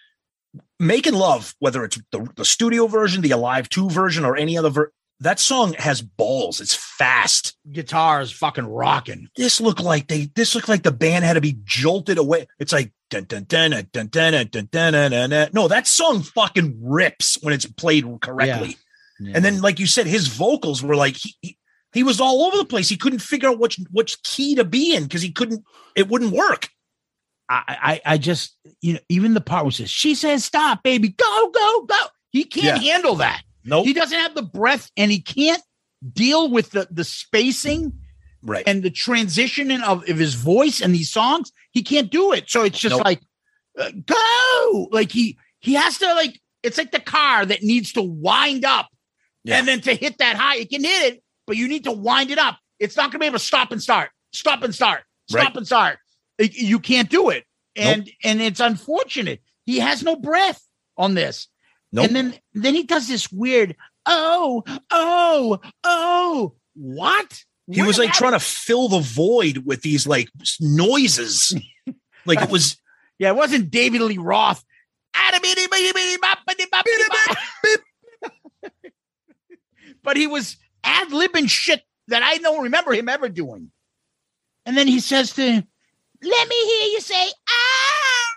making love, whether it's the, the studio version, the Alive Two version, or any other ver- that song has balls. It's fast. guitar is fucking rocking. This looked like they. This looked like the band had to be jolted away. It's like dun dun dun dun dun dun dun dun dun dun dun dun. No, that song fucking rips when it's played correctly. Yeah. And then, like you said, his vocals were like he he, he was all over the place. He couldn't figure out which which key to be in because he couldn't. It wouldn't work. I, I I just you know even the part where says she says stop baby go go go he can't Yeah. handle that Nope. he doesn't have the breath and he can't deal with the the spacing Right. and the transition in- of, of his voice and these songs he can't do it. So it's just Nope. like uh, go! Like he he has to like it's like the car that needs to wind up Yeah. and then to hit that high it can hit it but you need to wind it up. It's not going to be able to stop and start. Stop and start. Stop Right. and start. It- you can't do it. And and it's unfortunate. He has no breath on this. Nope. and then then he does this weird oh oh oh what he was like trying to fill the void with these like noises. like it was yeah it wasn't david lee roth but he was ad libbing shit that I don't remember him ever doing. And then he says to, "Let me hear you say ah,"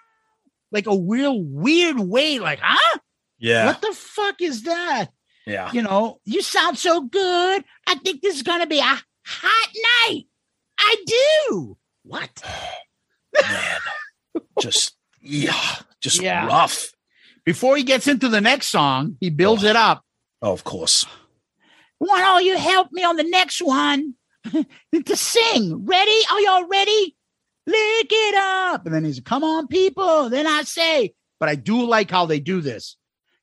like a real weird way, like huh? yeah What the fuck is that? yeah. You know, you sound so good. I think this is gonna be a hot night. I do. What? Man, just yeah, just Yeah. rough. Before he gets into the next song, he builds it up. Oh, of course. Want all you help me on the next one to sing? Ready? Are y'all ready? Lick it up. And then he's, come on, people. Then I say, but I do like how they do this.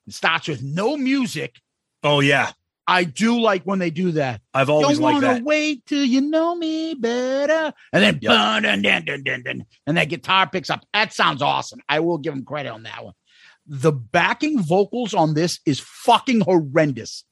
It starts with no music. Oh yeah, I do like when they do that. I've always Don't liked that. wait till you know me better. And then, Yep. dun, dun, dun, dun, dun, dun, and that guitar picks up. That sounds awesome. I will give him credit on that one. The backing vocals on this is fucking horrendous.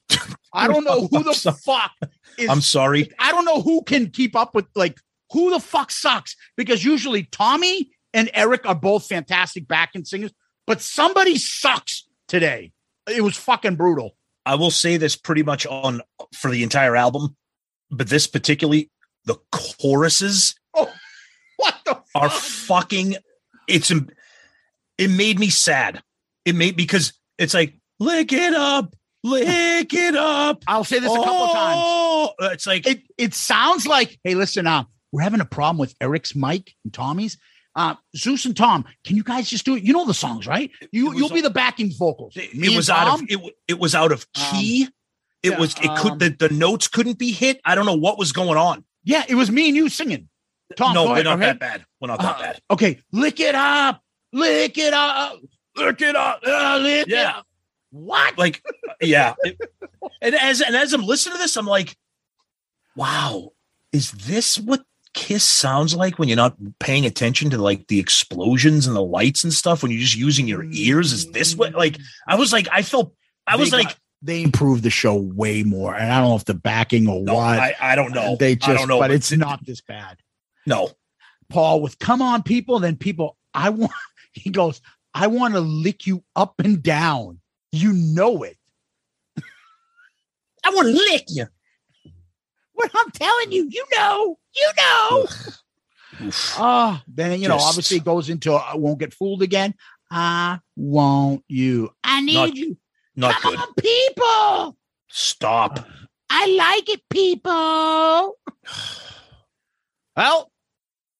I don't know who the fuck is. I'm sorry. I don't know who can keep up with like who the fuck sucks because usually Tommy and Eric are both fantastic backing singers, but somebody sucks today. It was fucking brutal. I will say this pretty much on for the entire album, but this particularly the choruses Oh, what the are fucking. It's it made me sad. It made because it's like lick it up, lick it up. I'll say this a couple of times. Oh, It's like It it sounds like, hey, listen, uh, we're having a problem with Eric's mic and Tommy's. Uh, Zeus and Tom, can you guys just do it? You know the songs, right? You you'll be the backing vocals. It and was out of it, it was out of key. it yeah, was it could um, the, the notes couldn't be hit. I don't know what was going on. Yeah, it was me and you singing. Tom, no, we're ahead, not okay? that bad. We're not that Uh, bad. Okay, lick it up, lick it up, lick it up, uh, lick it Yeah. up. What? Like, yeah. It- and as and as I'm listening to this, I'm like, wow, is this what Kiss sounds like when you're not paying attention to like the explosions and the lights and stuff? When you're just using your ears? Is this what like I was like, I felt I was They like, got- they improved the show way more, and I don't know if the backing or no, what. I, I don't know. They just, I don't know. but it's not this bad. no. Paul with "Come on, people." Then people, I want. He goes, "I want to lick you up and down." You know it. I want to lick you. What I'm telling you, you know, you know. Oh, then you know, Just- obviously it goes into I won't get fooled again. I want you. I need Not- you. Not Come good. on, people. Stop. I like it, people. well,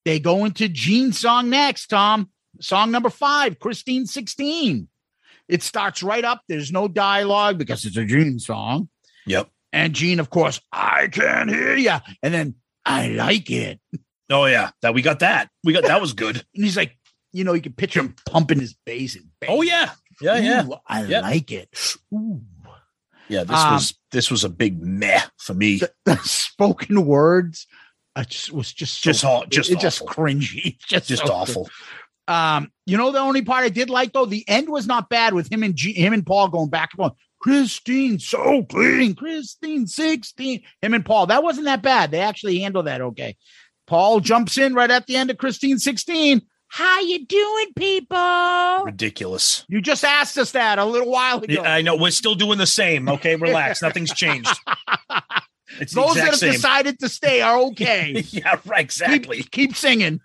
they go into Gene's song next, Tom. Song number five, Christine 16. It starts right up. There's no dialogue because it's a Gene song. Yep. And Gene, of course, I can hear you. And then I like it. Oh yeah, that we got that. We got that was good. And he's like, you know, you can picture him pumping his bass and bang. Oh yeah, yeah, yeah, I Yeah. like it. Ooh. yeah. This Um, was this was a big meh for me. The, the spoken words I just was just so, Just aw- just it's just cringy. Just, Just so awful. Um, you know, the only part I did like though, the end was not bad with him and G- him and Paul going back and forth. Christine, so clean. Christine, 16. Him and Paul. That wasn't that bad. They actually handled that okay. Paul jumps in right at the end of Christine 16. How you doing, people? Ridiculous. You just asked us that a little while ago. Yeah, I know. We're still doing the same. Okay, relax. Nothing's changed. It's Those that have same. decided to stay are okay. yeah, right. Exactly. keep, keep singing.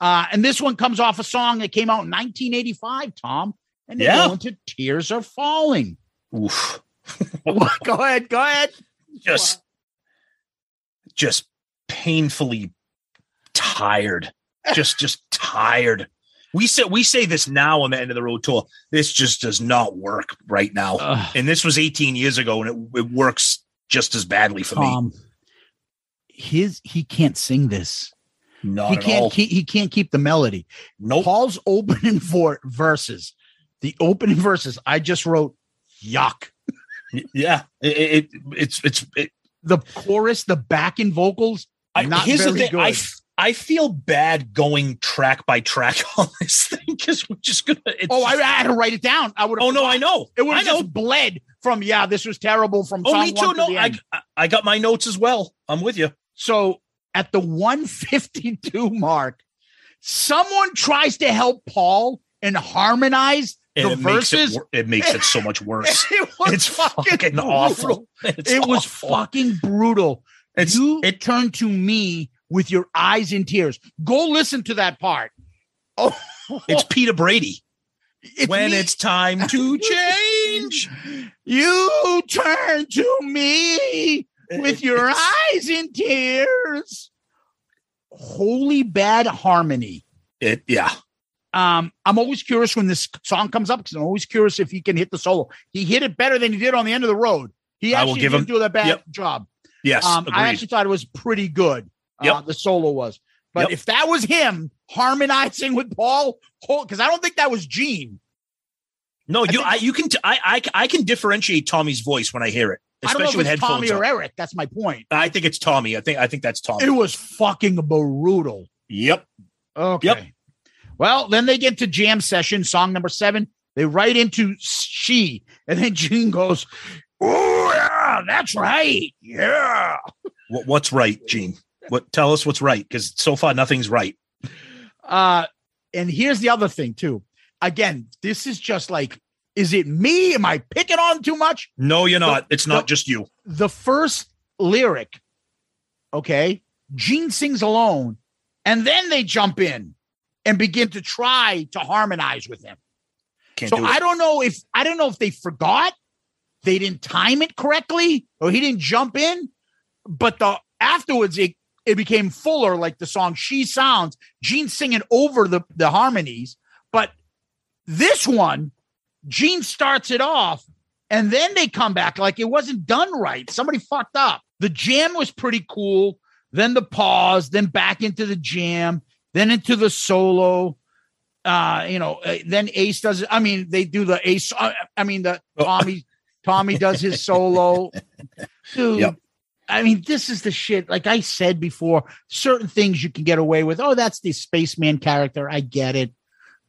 Uh, and this one comes off a song that came out in 1985, Tom. And they Yeah. go into Tears Are Falling. Oof. go ahead. Go ahead. Just, just painfully tired. Just, just tired. We say we say this now on the end of the road tour. This just does not work right now. And this was 18 years ago, and it, it works just as badly for me. His he can't sing this. Not he at can't all. keep he can't keep the melody. Nope. Paul's opening for verses. The opening verses I just wrote yuck. Yeah, it, it it's it's it, The chorus, the backing vocals, I, not here's very the thing. good. I I feel bad going track by track on this thing because we're just gonna. It's oh, I, I had to write it down. I would. oh no, I know. It would I have know. just bled from yeah, this was terrible from Oh, me too. No, end. I- I got my notes as well. I'm with you. So at the 152 mark, someone tries to help Paul and harmonize And the it makes it, it makes it so much worse. it was it's fucking, fucking awful. It's it was awful. fucking brutal. It's you it. turned to me with your eyes in tears. Go listen to that part. Oh, It's Peter Brady. it's when me. it's time to change. you turn to me with your It's- eyes in tears. Holy bad harmony. It yeah. Um, I'm always curious when this song comes up because I'm always curious if he can hit the solo. He hit it better than he did on the end of the road. He I will actually give didn't him- do that bad yep. job. Yes. Um, I actually thought it was pretty good. Uh, Yep. the solo was, but Yep. if that was him harmonizing with Paul, because I don't think that was Gene. no, you think- I you can t- I, I I can I differentiate Tommy's voice when I hear it, I don't know especially if with headphones. Tommy or on. Eric. That's my point. I think it's Tommy. I think I think that's Tommy. It was fucking brutal. Yep. Okay. Yep. Well, then they get to jam session, song number seven. They right into she, and then Gene goes, "Oh yeah, that's right, yeah." What, what's right, Gene? What tell us what's right? Because so far nothing's right. Uh, and here's the other thing too. Again, this is just like, is it me? Am I picking on too much? No, you're not. It's not the- just you. The first lyric, okay, Gene sings alone, and then they jump in and begin to try to harmonize with him. Can't so do. I don't know if I don't know if they forgot, they didn't time it correctly, or he didn't jump in. But the afterwards it it became fuller, like the song "She Sounds." Gene singing over the the harmonies, but this one, Gene starts it off, and then they come back like it wasn't done right. Somebody fucked up. The jam was pretty cool. Then the pause, then back into the jam, then into the solo uh you know uh, then ace does it. I mean they do the ace uh, i mean the Oh. tommy tommy does his solo. Dude Yep. i mean this is the shit. Like i said before certain things you can get away with. Oh that's the spaceman character. I get it.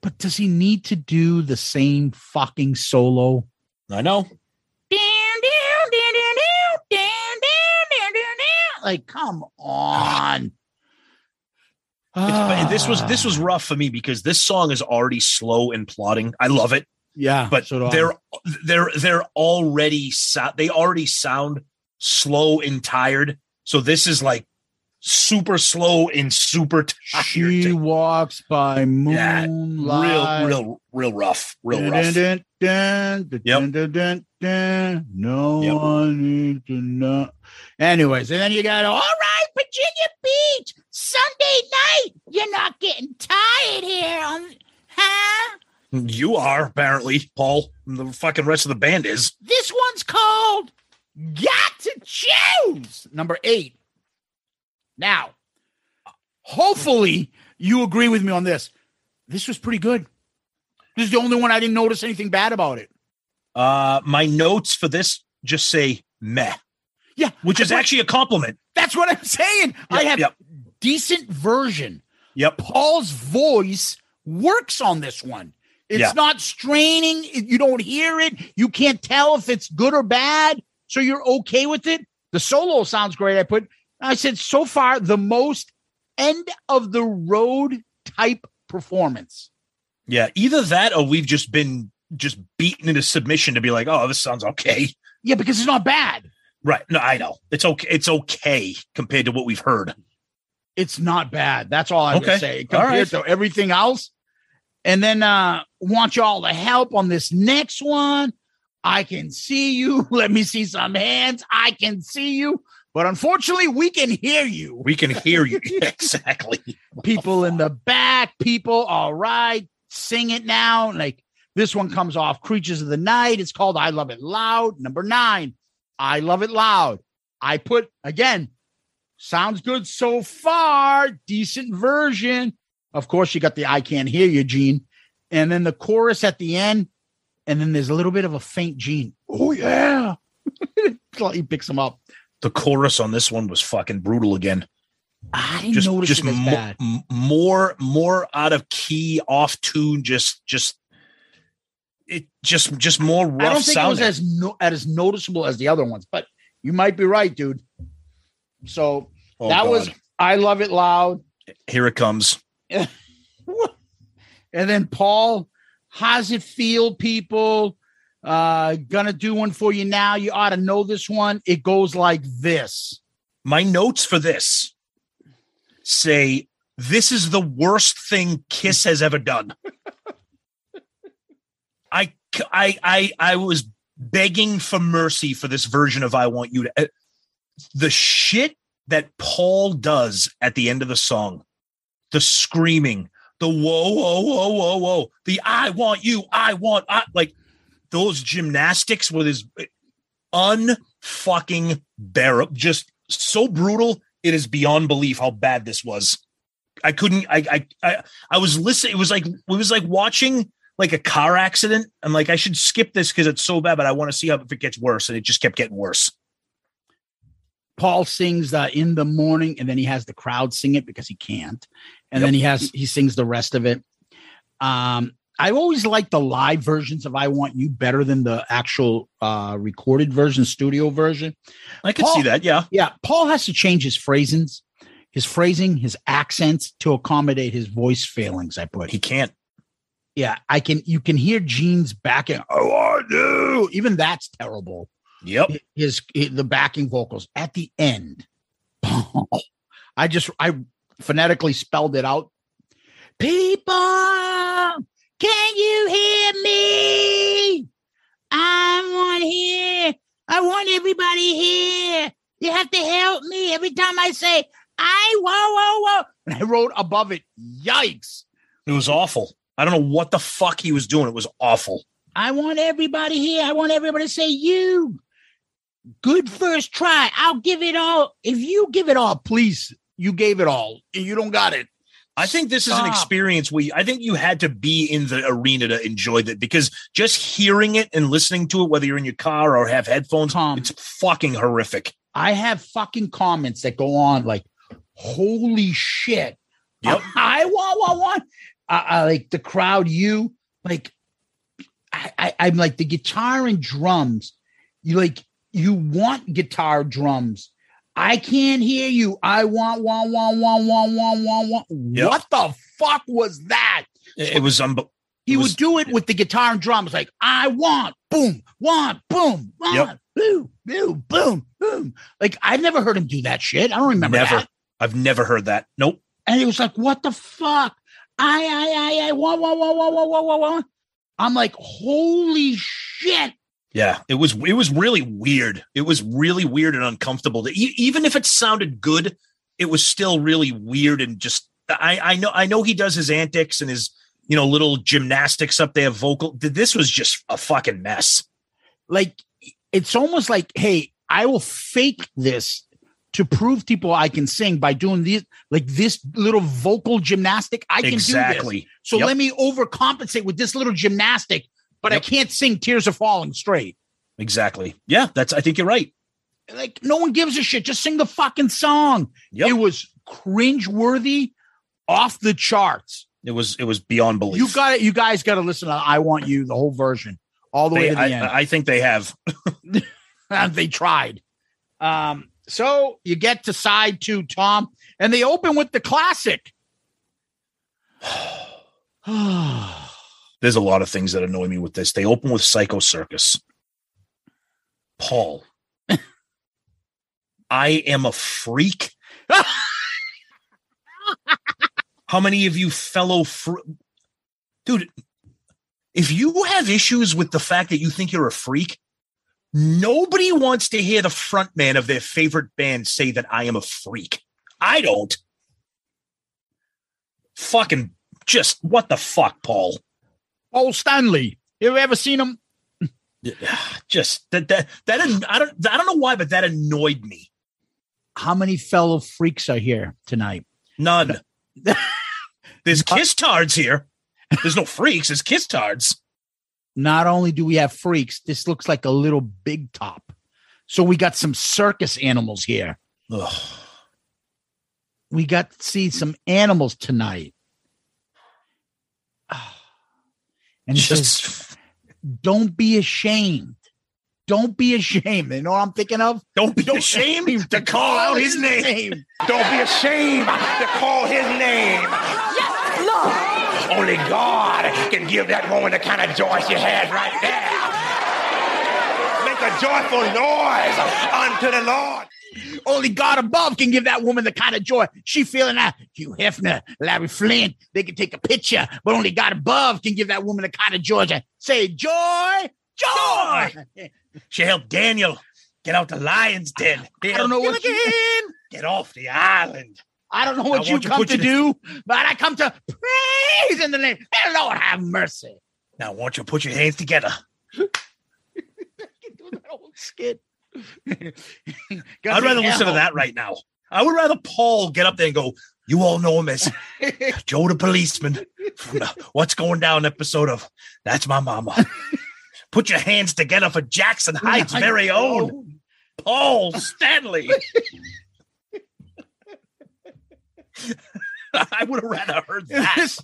But does he need to do the same fucking solo? I know. like come on It's, this was this was ah. rough for me because this song is already slow and plodding. I love it, yeah but so they're they're they're already so, they already sound slow and tired. So this is like super slow and super tired. she walks by Yeah, moonlight real real real rough, real Dun, rough. dun, dun, dun, Yep. dun, dun, dun, dun. No Yep. one needs to know. Anyways, and then you got all right, Virginia Beach, Sunday night. You're not getting tired here, on, huh? You are apparently Paul. The fucking rest of the band is. This one's called "Got to Choose." Number eight. Now, hopefully, you agree with me on this. This was pretty good. This is the only one I didn't notice anything bad about it. Uh, my notes for this just say meh, Yeah, which is actually a compliment. That's what I'm saying. I have yep. Decent version. Yep. Paul's voice works on this one. It's Yeah. not straining. You don't hear it. You can't tell if it's good or bad. So you're okay with it. The solo sounds great. I put, I said, so far, the most end of the road type performance. Yeah, either that or we've just been just beaten into submission to be like, oh, this sounds okay. Yeah, because it's not bad. Right. No, I know. It's okay. It's okay compared to what we've heard. It's not bad. That's all I'm Okay. gonna say. Compared right. to everything else. And then uh want y'all to help on this next one. I can see you. Let me see some hands. I can see you. But unfortunately, we can hear you. We can hear you. exactly. People in the back, people, all right, sing it now. Like this one comes off Creatures of the Night. It's called I Love It Loud. Number nine, I Love It Loud. I put again, sounds good so far, decent version. Of course, you got the I Can't Hear You, Gene. And then the chorus at the end, and then there's a little bit of a faint Gene. Oh, yeah. he picks him up. The chorus on this one was fucking brutal again. I didn't Just, notice just it as mo- bad. m- more, more out of key, off tune. Just, just it, just, just more rough I don't think sounding. it was as no, as noticeable as the other ones, but you might be right, dude. So Oh, that was I love it loud. Here it comes. and then Paul, how's it feel, people? Uh gonna do one for you now. You ought to know this one. It goes like this. My notes for this say this is the worst thing Kiss has ever done. I, I, I, I was begging for mercy for this version of "I Want You to." The shit that Paul does at the end of the song, the screaming, the whoa, whoa, whoa, whoa, whoa, the "I want you, I want," I, like those gymnastics with his eh, unfucking bearable, just so brutal. It is beyond belief how bad this was. I couldn't. I. I. I, I was listening. It was like it was like watching like a car accident. I'm like, I should skip this because it's so bad, but I want to see how if it gets worse, and it just kept getting worse. Paul sings uh, in the morning, and then he has the crowd sing it because he can't, and then he has he sings the rest of it. Um, I always like the live versions of "I Want You" better than the actual uh, recorded version, studio version. I can see that. Yeah, yeah. Paul has to change his phrasings, his phrasing, his accents to accommodate his voice failings. I put he can't. Yeah, I can. You can hear Gene's backing. Oh, I do. Even that's terrible. Yep. His, his the backing vocals at the end. I just I phonetically spelled it out. People, can you hear me? I want here. I want everybody here. You have to help me every time I say I whoa whoa whoa. And I wrote above it, yikes. It was awful. I don't know what the fuck he was doing. It was awful. I want everybody here. I want everybody to say you. Good first try. I'll give it all. If you give it all, please. You gave it all. and You don't got it. I think this is an experience where you- I think you had to be in the arena to enjoy that because just hearing it and listening to it, whether you're in your car or have headphones, it's fucking horrific. I have fucking comments that go on like, holy shit. Yep. I want, want, want. I, I like the crowd, you like, I, I, I'm like the guitar and drums. You like, you want guitar drums. I can't hear you. I want, want, want, want, want, want, want, want. Yep. What the fuck was that? It, it was unbelievable. He was, would do it with the guitar and drums, like I want, boom, want, boom, want, yep. boom, boom, boom, boom. Like I've never heard him do that shit. I don't remember never. that. I've never heard that. Nope. And he was like, what the fuck? I, I, I, I, want, want, want, want, want, want, want. I'm like, holy shit! Yeah, it was it was really weird. It was really weird and uncomfortable. To, even if it sounded good, it was still really weird and just I I know I know he does his antics and his you know little gymnastics up there vocal. This was just a fucking mess. Like it's almost like, hey, I will fake this to prove people I can sing by doing these like this little vocal gymnastic. I can do Exactly. this. So Yep. let me overcompensate with this little gymnastic, but I can't sing Tears Are Falling straight. Exactly. Yeah, that's I think you're right. Like no one gives a shit. Just sing the fucking song. It was cringe worthy, off the charts. It was it was beyond belief. You got it. You guys got to listen to "I Want You" the whole version, all the way to the I, end. I think they have. they tried. Um, so you get to side two, Tom, and they open with the classic. There's a lot of things that annoy me with this. They open with Psycho Circus. Paul. I am a freak. How many of you fellow fr- dude? If you have issues with the fact that you think you're a freak, nobody wants to hear the frontman of their favorite band say that I am a freak. I don't. Fucking just what the fuck, Paul? Paul Stanley. You ever seen him? Just that that that I don't I don't know why, but that annoyed me. How many fellow freaks are here tonight? None. There's kiss tards here. There's no freaks. There's kiss tards. Not only do we have freaks, this looks like a little big top. So we got some circus animals here. Ugh. We got to see some animals tonight. And he Just- says, don't be ashamed. Don't be ashamed. You know what I'm thinking of? Don't be ashamed to call out his name. Don't be ashamed to call his name. Yes, Lord. Only God can give that woman the kind of joy she has right there. Make a joyful noise unto the Lord. Only God above can give that woman the kind of joy she feeling that. Hugh Hefner, Larry Flynt, they can take a picture, but only God above can give that woman the kind of joy. Say joy, joy. She helped Daniel get out the lion's den. They I don't know what you- Get off the island. I don't know Now, what you come to your- do, but I come to praise in the name. Hey, Lord, have mercy. Now, won't you put your hands together? skit. I'd rather listen to that right now. I would rather Paul get up there and go, You all know him as Joe the policeman from the What's Going Down episode of That's My Mama. Put your hands together for Jackson Heights' very own Paul Stanley. I would have rather heard that.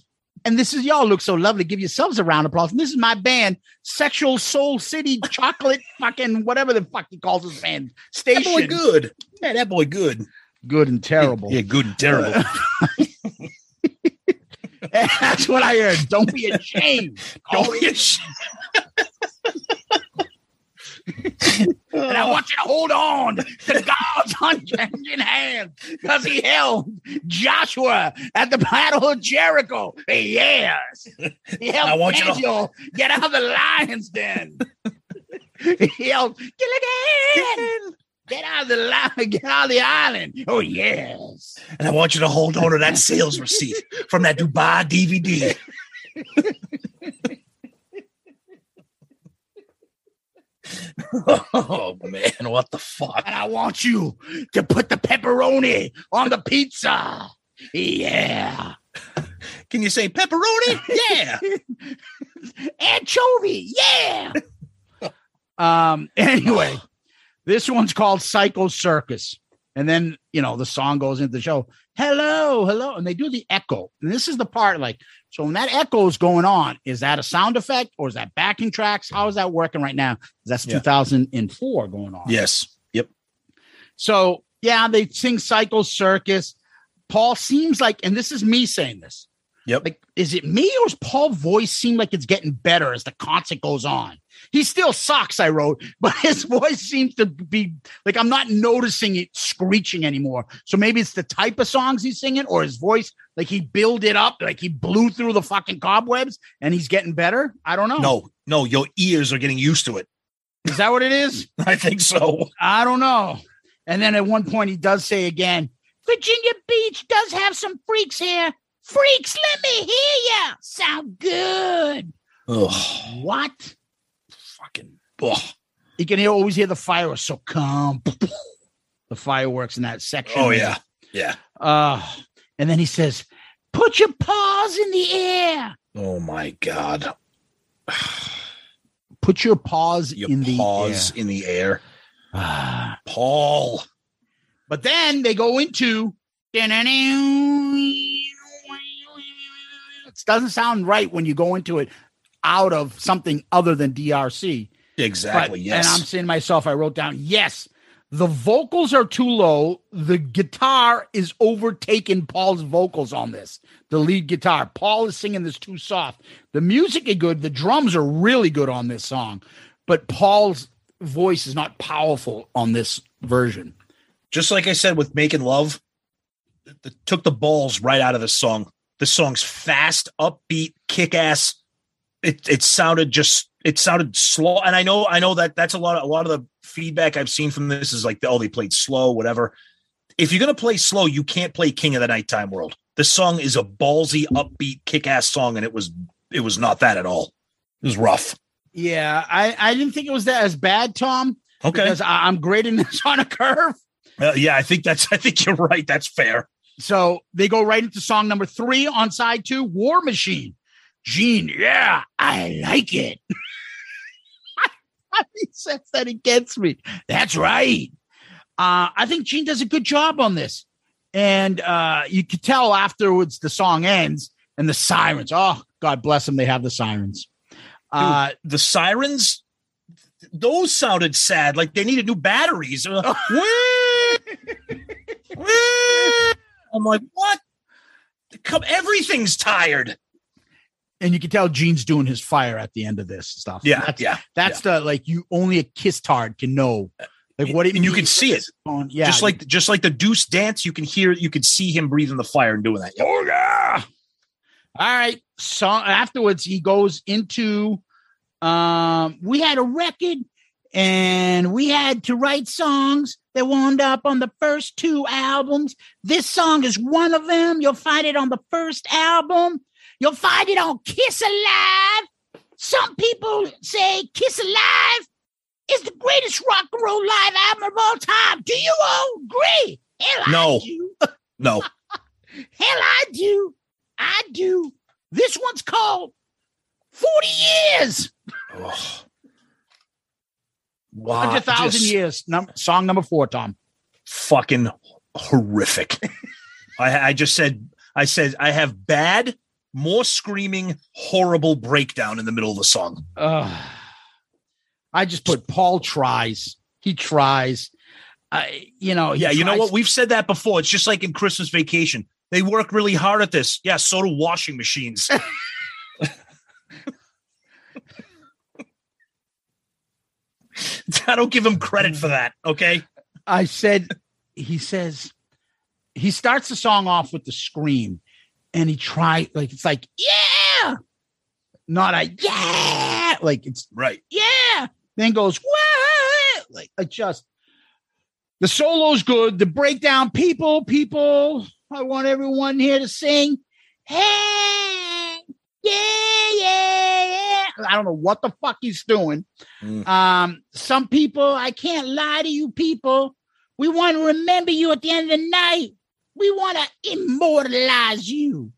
This- and this is y'all look so lovely. Give yourselves a round of applause. And this is my band, Sexual Soul City Chocolate, fucking whatever the fuck he calls his band That boy good. Yeah, that boy good. Good and terrible. Yeah, good and terrible. Uh, That's what I heard. Don't be ashamed. Don't be ashamed. And I oh. want you to hold on to God's unchanging hand because he held Joshua at the Battle of Jericho. Yes. He helped I want you to- Daniel get out of the lion's den. he helped Gilligan get out of the lion, get out of the island. Oh, yes. And I want you to hold on to that sales receipt from that Dubai DVD. oh man, what the fuck? And I want you to put the pepperoni on the pizza. Yeah. Can you say pepperoni? Yeah. Anchovy. Yeah. um. Anyway, this one's called Psycho Circus, and then you know the song goes into the show. Hello, hello, and they do the echo. And this is the part like so when that echo is going on, is that a sound effect or is that backing tracks? How is that working right now? That's Yeah. 2004 going on. Yes. Yep. So yeah, they sing Psycho Circus. Paul seems like, and this is me saying this. Yep. Like, is it me or is Paul's voice seem like it's getting better as the concert goes on? He still sucks, I wrote, but his voice seems to be like I'm not noticing it screeching anymore. So maybe it's the type of songs he's singing, or his voice, like he built it up, like he blew through the fucking cobwebs and he's getting better. I don't know. No, no, your ears are getting used to it. Is that what it is? I think so. I don't know. And then at one point he does say again, Virginia Beach does have some freaks here. Freaks, let me hear ya. Sound good. Ugh. What? Fucking ugh. You can hear, always hear the fireworks. So come the fireworks in that section. Oh yeah. Yeah. Uh, and then he says, put your paws in the air. Oh my god. Put your paws Your in the paws air. in the air. Ah. Paul. But then they go into it doesn't sound right when you go into it out of something other than DRC. Exactly. But- yes. And I'm saying to myself, I wrote down, yes, the vocals are too low. The guitar is overtaking Paul's vocals on this. The lead guitar. Paul is singing this too soft. The music is good. The drums are really good on this song, but Paul's voice is not powerful on this version. Just like I said with making love, took the balls right out of the song. The song's fast, upbeat, kick ass. It it sounded just it sounded slow. And I know I know that that's a lot of a lot of the feedback I've seen from this is like oh they played slow, whatever. If you're gonna play slow, you can't play King of the Nighttime World. This song is a ballsy, upbeat, kick ass song, and it was it was not that at all. It was rough. Yeah, I, I didn't think it was that as bad, Tom. Okay. Because I, I'm grading this on a curve. Uh, yeah, I think that's I think you're right. That's fair. So they go right into song number three on side two, War Machine. Gene, yeah, I like it. he says that it gets me. That's right. Uh, I think Gene does a good job on this. And uh, you could tell afterwards the song ends and the sirens. Oh, God bless them. They have the sirens. Uh, Dude, the sirens, those sounded sad. Like they needed new batteries. Uh, I'm like, what? Come, everything's tired. And you can tell Gene's doing his fire at the end of this stuff. Yeah, that's, yeah, That's the like you only a kiss tard can know. Like what it and you can see it. on- yeah, just like just like the Deuce dance, you can hear, you can see him breathing the fire and doing that. Oh yeah. All right. So afterwards, he goes into um we had a record and we had to write songs that wound up on the first two albums. This song is one of them. You'll find it on the first album. You'll find it on Kiss Alive. Some people say Kiss Alive is the greatest rock and roll live album of all time. Do you all agree? Hell, I No. do. No, Hell, I do. I do. This one's called 40 Years. wow, 100,000 just Years. Num- song number four, Tom. fucking horrific. I, I just said, I said, I have bad, more screaming, horrible breakdown in the middle of the song. Ugh. I just put Paul tries. He tries. I, you know, yeah, you know what? We've said that before. It's just like in Christmas Vacation. They work really hard at this. Yeah, so do washing machines. I don't give him credit for that. Okay. I said, he says, he starts the song off with the scream and he try like, it's like, yeah, not a yeah, like it's Right. yeah. Then goes what? Like I just the solo's good. The breakdown, people, people. I want everyone here to sing. Hey, yeah, yeah, yeah. I don't know what the fuck he's doing. Mm. Um, some people, I can't lie to you, people. We want to remember you at the end of the night. We want to immortalize you.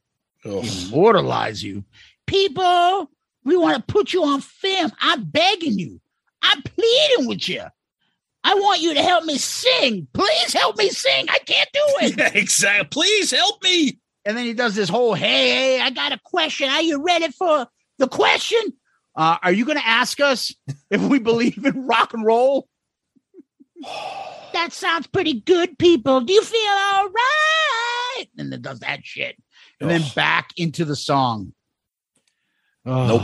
Immortalize you. People, we want to put you on film. I'm begging you. I'm pleading with you. I want you to help me sing. Please help me sing. I can't do it. Yeah, exactly. Please help me. And then he does this whole, hey, hey, I got a question. Are you ready for the question? Uh, are you going to ask us if we believe in rock and roll? That sounds pretty good, people. Do you feel all right? And then does that shit. And then back into the song. Nope.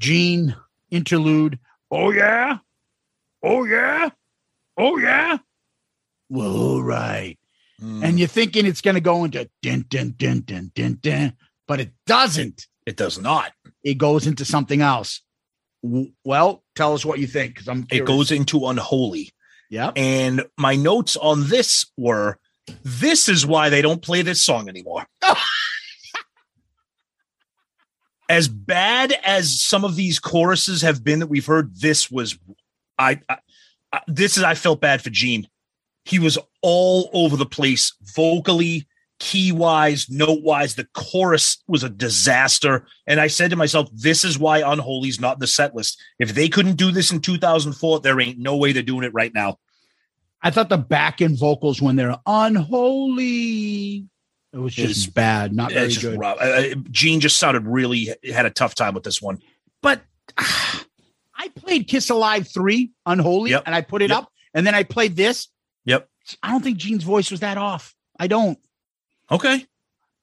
Gene interlude. Oh, yeah. Oh, yeah. Oh, yeah. Well, all right. Mm. And you're thinking it's going to go into din, din, din, din, din, din, but it doesn't. It does not. It goes into something else. Well, tell us what you think because I'm. It goes into unholy. Yeah. And my notes on this were this is why they don't play this song anymore. as bad as some of these choruses have been that we've heard, this was I, I, I this is I felt bad for Gene. He was all over the place vocally, key wise, note wise. The chorus was a disaster. And I said to myself, this is why Unholy's not the set list. If they couldn't do this in 2004, there ain't no way they're doing it right now. I thought the back end vocals when they're unholy, it was just It's- bad, not very good. rough. Uh, uh, Gene just sounded really had a tough time with this one. But I played Kiss Alive 3 Unholy Yep. and I put it Yep. up and then I played this. Yep. I don't think Gene's voice was that off. I don't. Okay.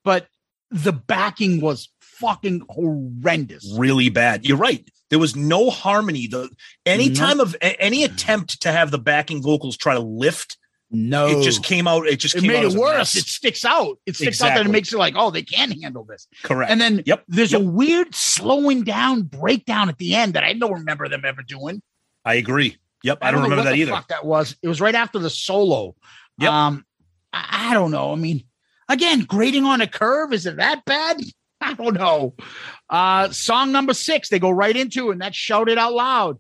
But the backing was fucking horrendous. Really bad. You're right. There was no harmony. The any No. time of any attempt to have the backing vocals try to lift No, It just came out. It just it came made out it worse. It sticks out. It sticks out and it makes it like, oh, they can handle this. Correct. And then Yep. there's Yep. a weird slowing down breakdown at the end that I don't remember them ever doing. I agree. Yep. I, don't, know remember what that the either. Fuck that was. It was right after the solo. Yep. Um, I, I don't know. I mean, again, grading on a curve is it that bad? I don't know. Uh, song number six, they go right into, and that's Shout It Out Loud.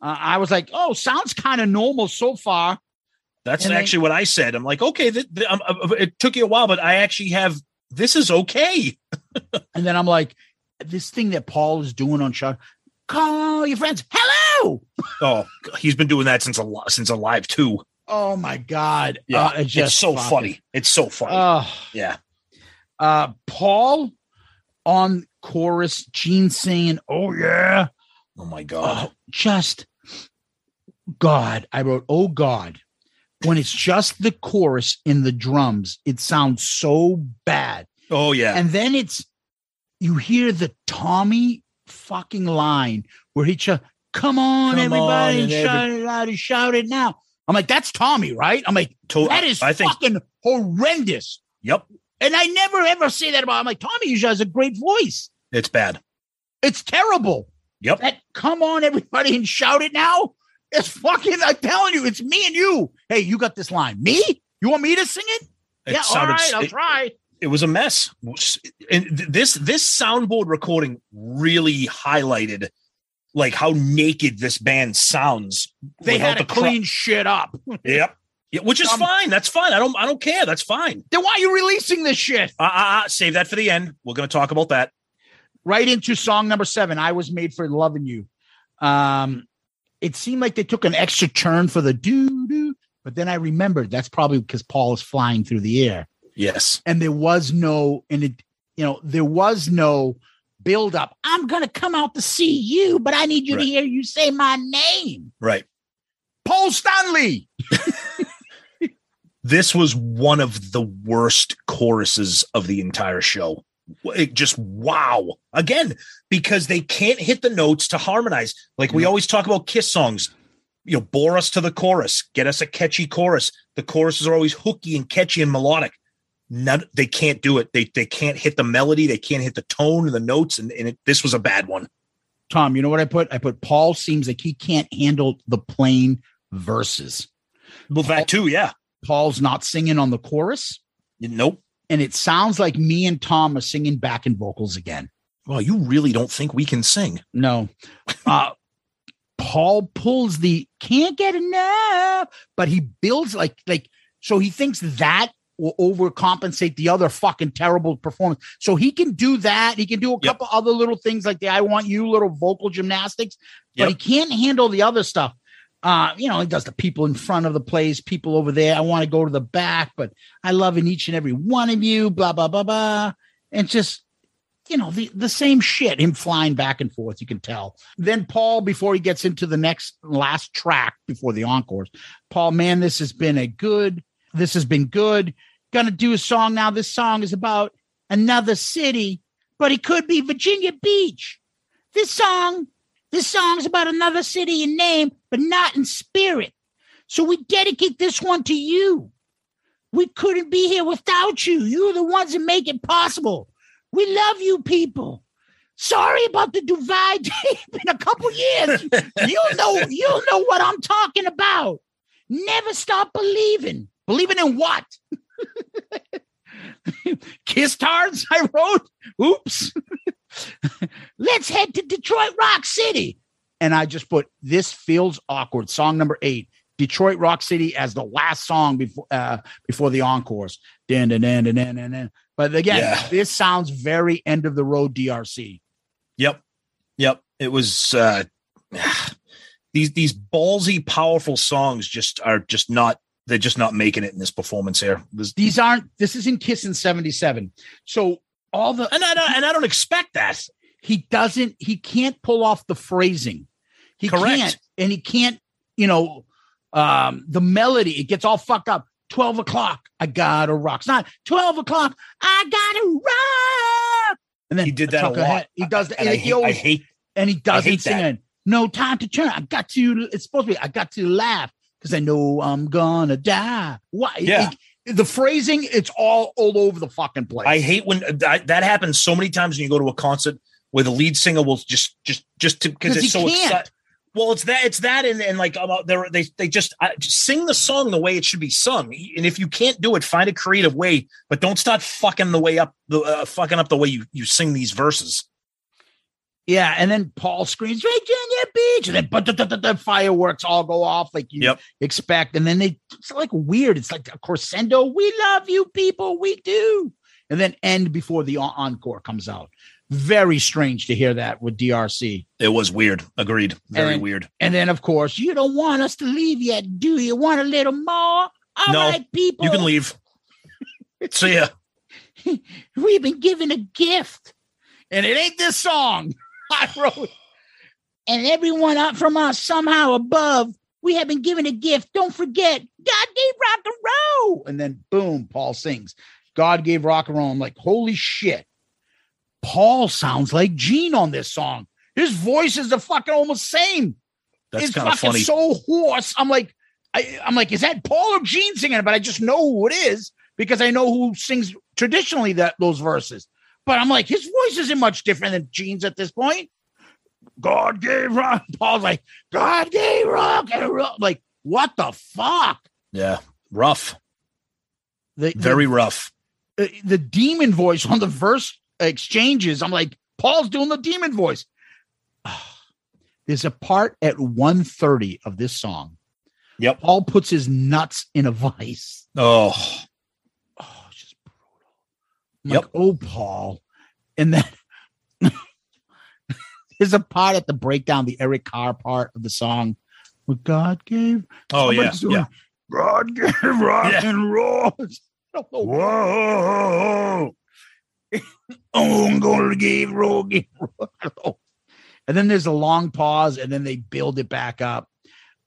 Uh, I was like, oh, sounds kind of normal so far. That's And they- actually what I said. I'm like, okay, th- th- um, uh, it took you a while, but I actually have. This is okay. And then I'm like, this thing that Paul is doing on shout, call your friends. Hello. Oh, he's been doing that since a since Alive II. Oh my God. Yeah, Uh, it's just so fucking- funny. It's so funny. Oh, yeah, uh, Paul on chorus, Gene saying, oh yeah. Oh my god. Oh, just God. I wrote, oh God. When it's just the chorus in the drums, it sounds so bad. Oh yeah. And then it's you hear the Tommy fucking line where he just come on, Come everybody, on, and shout it out and shout it now. I'm like, that's Tommy, right? I'm like, that is I think- fucking horrendous. yep. And I never ever say that about. I'm like, Tommy usually has a great voice. It's bad. It's terrible. Yep. That come on, everybody, and shout it now. It's fucking. I'm telling you, it's me and you. Hey, you got this line. Me? You want me to sing it? It yeah, all sounded- right, I'll it- try. It was a mess. And this this soundboard recording really highlighted like how naked this band sounds. They had to the clean shit up. Yep. Yeah, which is Um, fine. That's fine. I don't. I don't care. That's fine. Then why are you releasing this shit? Uh, uh, uh, save that for the end. We're going to talk about that. right into song number seven. I was made for loving you. Um, it seemed like they took an extra turn for the doo doo, but then I remembered that's probably because Paul is flying through the air, Yes. and there was no, and it, you know, there was no build up. I'm gonna come out to see you, but I need you Right. to hear you say my name, Right. Paul Stanley. This was one of the worst choruses of the entire show. It just wow. Again, because they can't hit the notes to harmonize. Like we always talk about Kiss songs. You know, bore us to the chorus, get us a catchy chorus. The choruses are always hooky and catchy and melodic. None, they can't do it. They they can't hit the melody. They can't hit the tone and the notes. And, and it, this was a bad one. Tom, you know what I put? I put Paul seems like he can't handle the plain verses. Well, that too, yeah. Paul's not singing on the chorus. Nope. and it sounds like me and Tom are singing backing vocals again. Well, you really don't think we can sing? No. Uh Paul pulls the can't get enough, but he builds like like so he thinks that will overcompensate the other fucking terrible performance. So he can do that. He can do a Yep. couple other little things like the I want you little vocal gymnastics, but Yep. he can't handle the other stuff. Uh, you know, he does the people in front of the place, people over there. I want to go to the back, but I love in each and every one of you, blah, blah, blah, blah. And just, you know, the, the same shit, him flying back and forth, you can tell. Then Paul, before he gets into the next last track before the encores, Paul, man, this has been a good, this has been good. Gonna do a song now. This song is about another city, but it could be Virginia Beach. This song, this song's about another city in name, but not in spirit. So we dedicate this one to you. We couldn't be here without you. You're the ones that make it possible. We love you, people. Sorry about the divide in a couple years. you'll know, you'll know what I'm talking about. Never stop believing. Believing in what? Kiss tards, I wrote. Oops. Let's head to Detroit Rock City. And I just put this feels awkward. Song number eight. Detroit Rock City as the last song before uh, before the encores. Dan, dan, dan, dan, dan, dan. But again, Yeah. this sounds very end of the road DRC. Yep. Yep. It was uh these these ballsy, powerful songs just are just not they're just not making it in this performance here. This, These aren't. This is in Kiss in '77. So all the and I don't and I don't expect that. he doesn't. He can't pull off the phrasing. He Correct. can't, and he can't. You know, um, the melody. It gets all fucked up. Twelve o'clock. I gotta rock. It's not twelve o'clock. I gotta rock. And then He did that a lot. ahead. He does that. And I he hate, I hate and he doesn't sing that. No time to turn. I got to. It's supposed to be. I got to laugh. Because I know I'm gonna die. Why? Yeah. It- the phrasing, it's all all over the fucking place. I hate when that, that happens so many times when you go to a concert where the lead singer will just just just to because 'Cause it's so excited. Well, it's that it's that and, and like about they they they just, I, just sing the song the way it should be sung. And if you can't do it, find a creative way, but don't start fucking the way up the uh, fucking up the way you you sing these verses. Yeah, and then Paul screams Virginia Beach, and then but the, fireworks all go off like you Yep. expect, and then they it's like weird. It's like a crescendo. We love you, people. We do, and then end before the encore comes out. Very strange to hear that with DRC. It was weird. Agreed. Very And- weird. And then, of course, you don't want us to leave yet, do you? Want a little more? All right, no, people. you can leave. See ya. We've been given a gift, and it ain't this song. I wrote, and everyone up from us somehow above, we have been given a gift. Don't forget, God gave rock and roll. And then, boom, Paul sings, God gave rock and roll. I'm like, holy shit. Paul sounds like Gene on this song. His voice is the fucking almost same. That's it's kind of fucking funny. so hoarse. I'm like, I, I'm like, is that Paul or Gene singing it? But I just know who it is because I know who sings traditionally that those verses. But I'm like, his voice isn't much different than Gene's at this point. God gave rock. Paul's like, God gave rock and. Like, what the fuck? yeah, rough. The, Very rough. the, the demon voice on the verse exchanges. I'm like, Paul's doing the demon voice. There's a part at 130 of this song. Yep. Paul puts his nuts in a vice. Oh, I'm like, oh, Paul. And then there's a part at the breakdown, the Eric Carr part of the song. What God gave. Oh, yeah, doing, yeah. God gave rock Yeah. and roll. Whoa. Oh, I'm going to give roll, give roll. And then there's a long pause, and then they build it back up.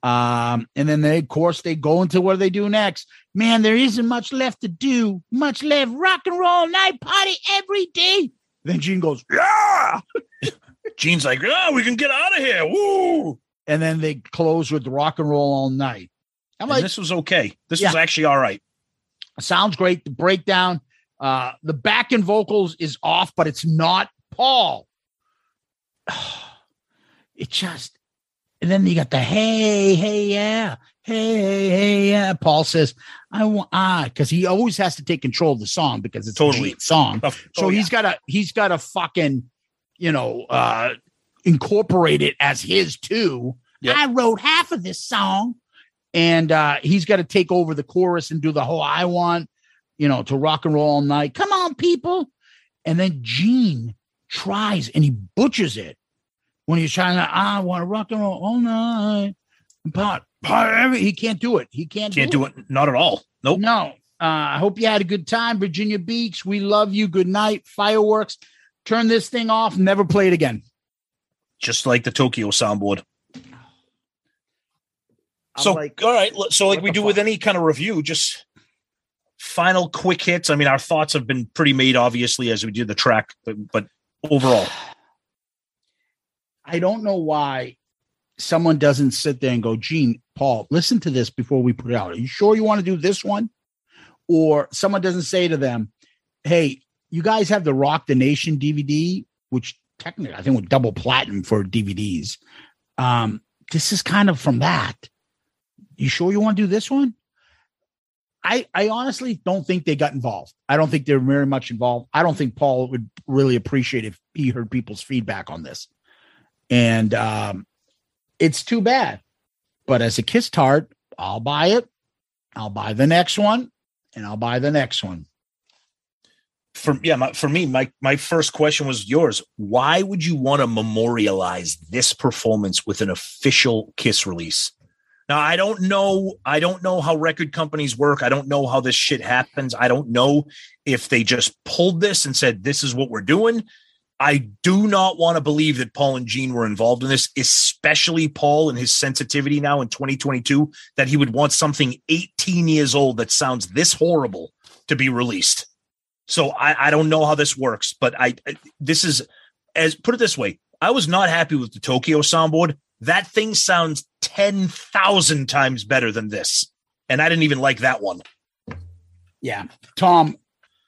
Um, and then they, of course, they go into what do they do next. Man, there isn't much left to do. Much left. Rock and roll night party every day. Then Gene goes, yeah. Gene's like, oh, we can get out of here. Woo. And then they close with rock and roll all night. I'm And like, this was okay. This Yeah. was actually all right. sounds great. The breakdown, uh, the back end vocals is off, but it's not Paul. It just, and then you got the hey, hey, yeah, hey, hey, hey, yeah. Paul says, I want ah, because he always has to take control of the song because it's Totally. song. Of- So oh, he's got to he's got to fucking, you know, uh incorporate it as his too. Yep. I wrote half of this song, and uh he's got to take over the chorus and do the whole I want, you know, to rock and roll all night. Come on, people. And then Gene tries and he butchers it when he's trying to I want to rock and roll all night. But, but he can't do it. He can't, Can't do it. Not at all. Nope. no. Uh, I hope you had a good time, Virginia Beach. We love you. Good night. Fireworks. Turn this thing off. Never play it again. Just like the Tokyo soundboard. I'm so like, all right. So like we the do with any kind of review, just final quick hits. I mean, our thoughts have been pretty made, obviously, as we do the track, but, but overall, I don't know why someone doesn't sit there and go, Gene, Paul, listen to this before we put it out. Are you sure you want to do this one? Or someone doesn't say to them, Hey, you guys have the Rock the Nation DVD, which technically I think would double platinum for DVDs. Um, this is kind of from that. You sure you want to do this one? I I honestly don't think they got involved. I don't think they're very much involved. I don't think Paul would really appreciate if he heard people's feedback on this. And um it's too bad. But as a kiss tart, I'll buy it. I'll buy the next one and I'll buy the next one. for yeah, my, for me, my my first question was yours. Why would you want to memorialize this performance with an official Kiss release? Now, I don't know. I don't know how record companies work. I don't know how this shit happens. I don't know if they just pulled this and said, "This is what we're doing." I do not want to believe that Paul and Gene were involved in this, especially Paul and his sensitivity now in 2022, that he would want something 18 years old that sounds this horrible to be released. So I, I don't know how this works, but I I- this is as put it this way. I was not happy with the Tokyo soundboard. That thing sounds 10,000 times better than this. And I didn't even like that one. Yeah. Tom,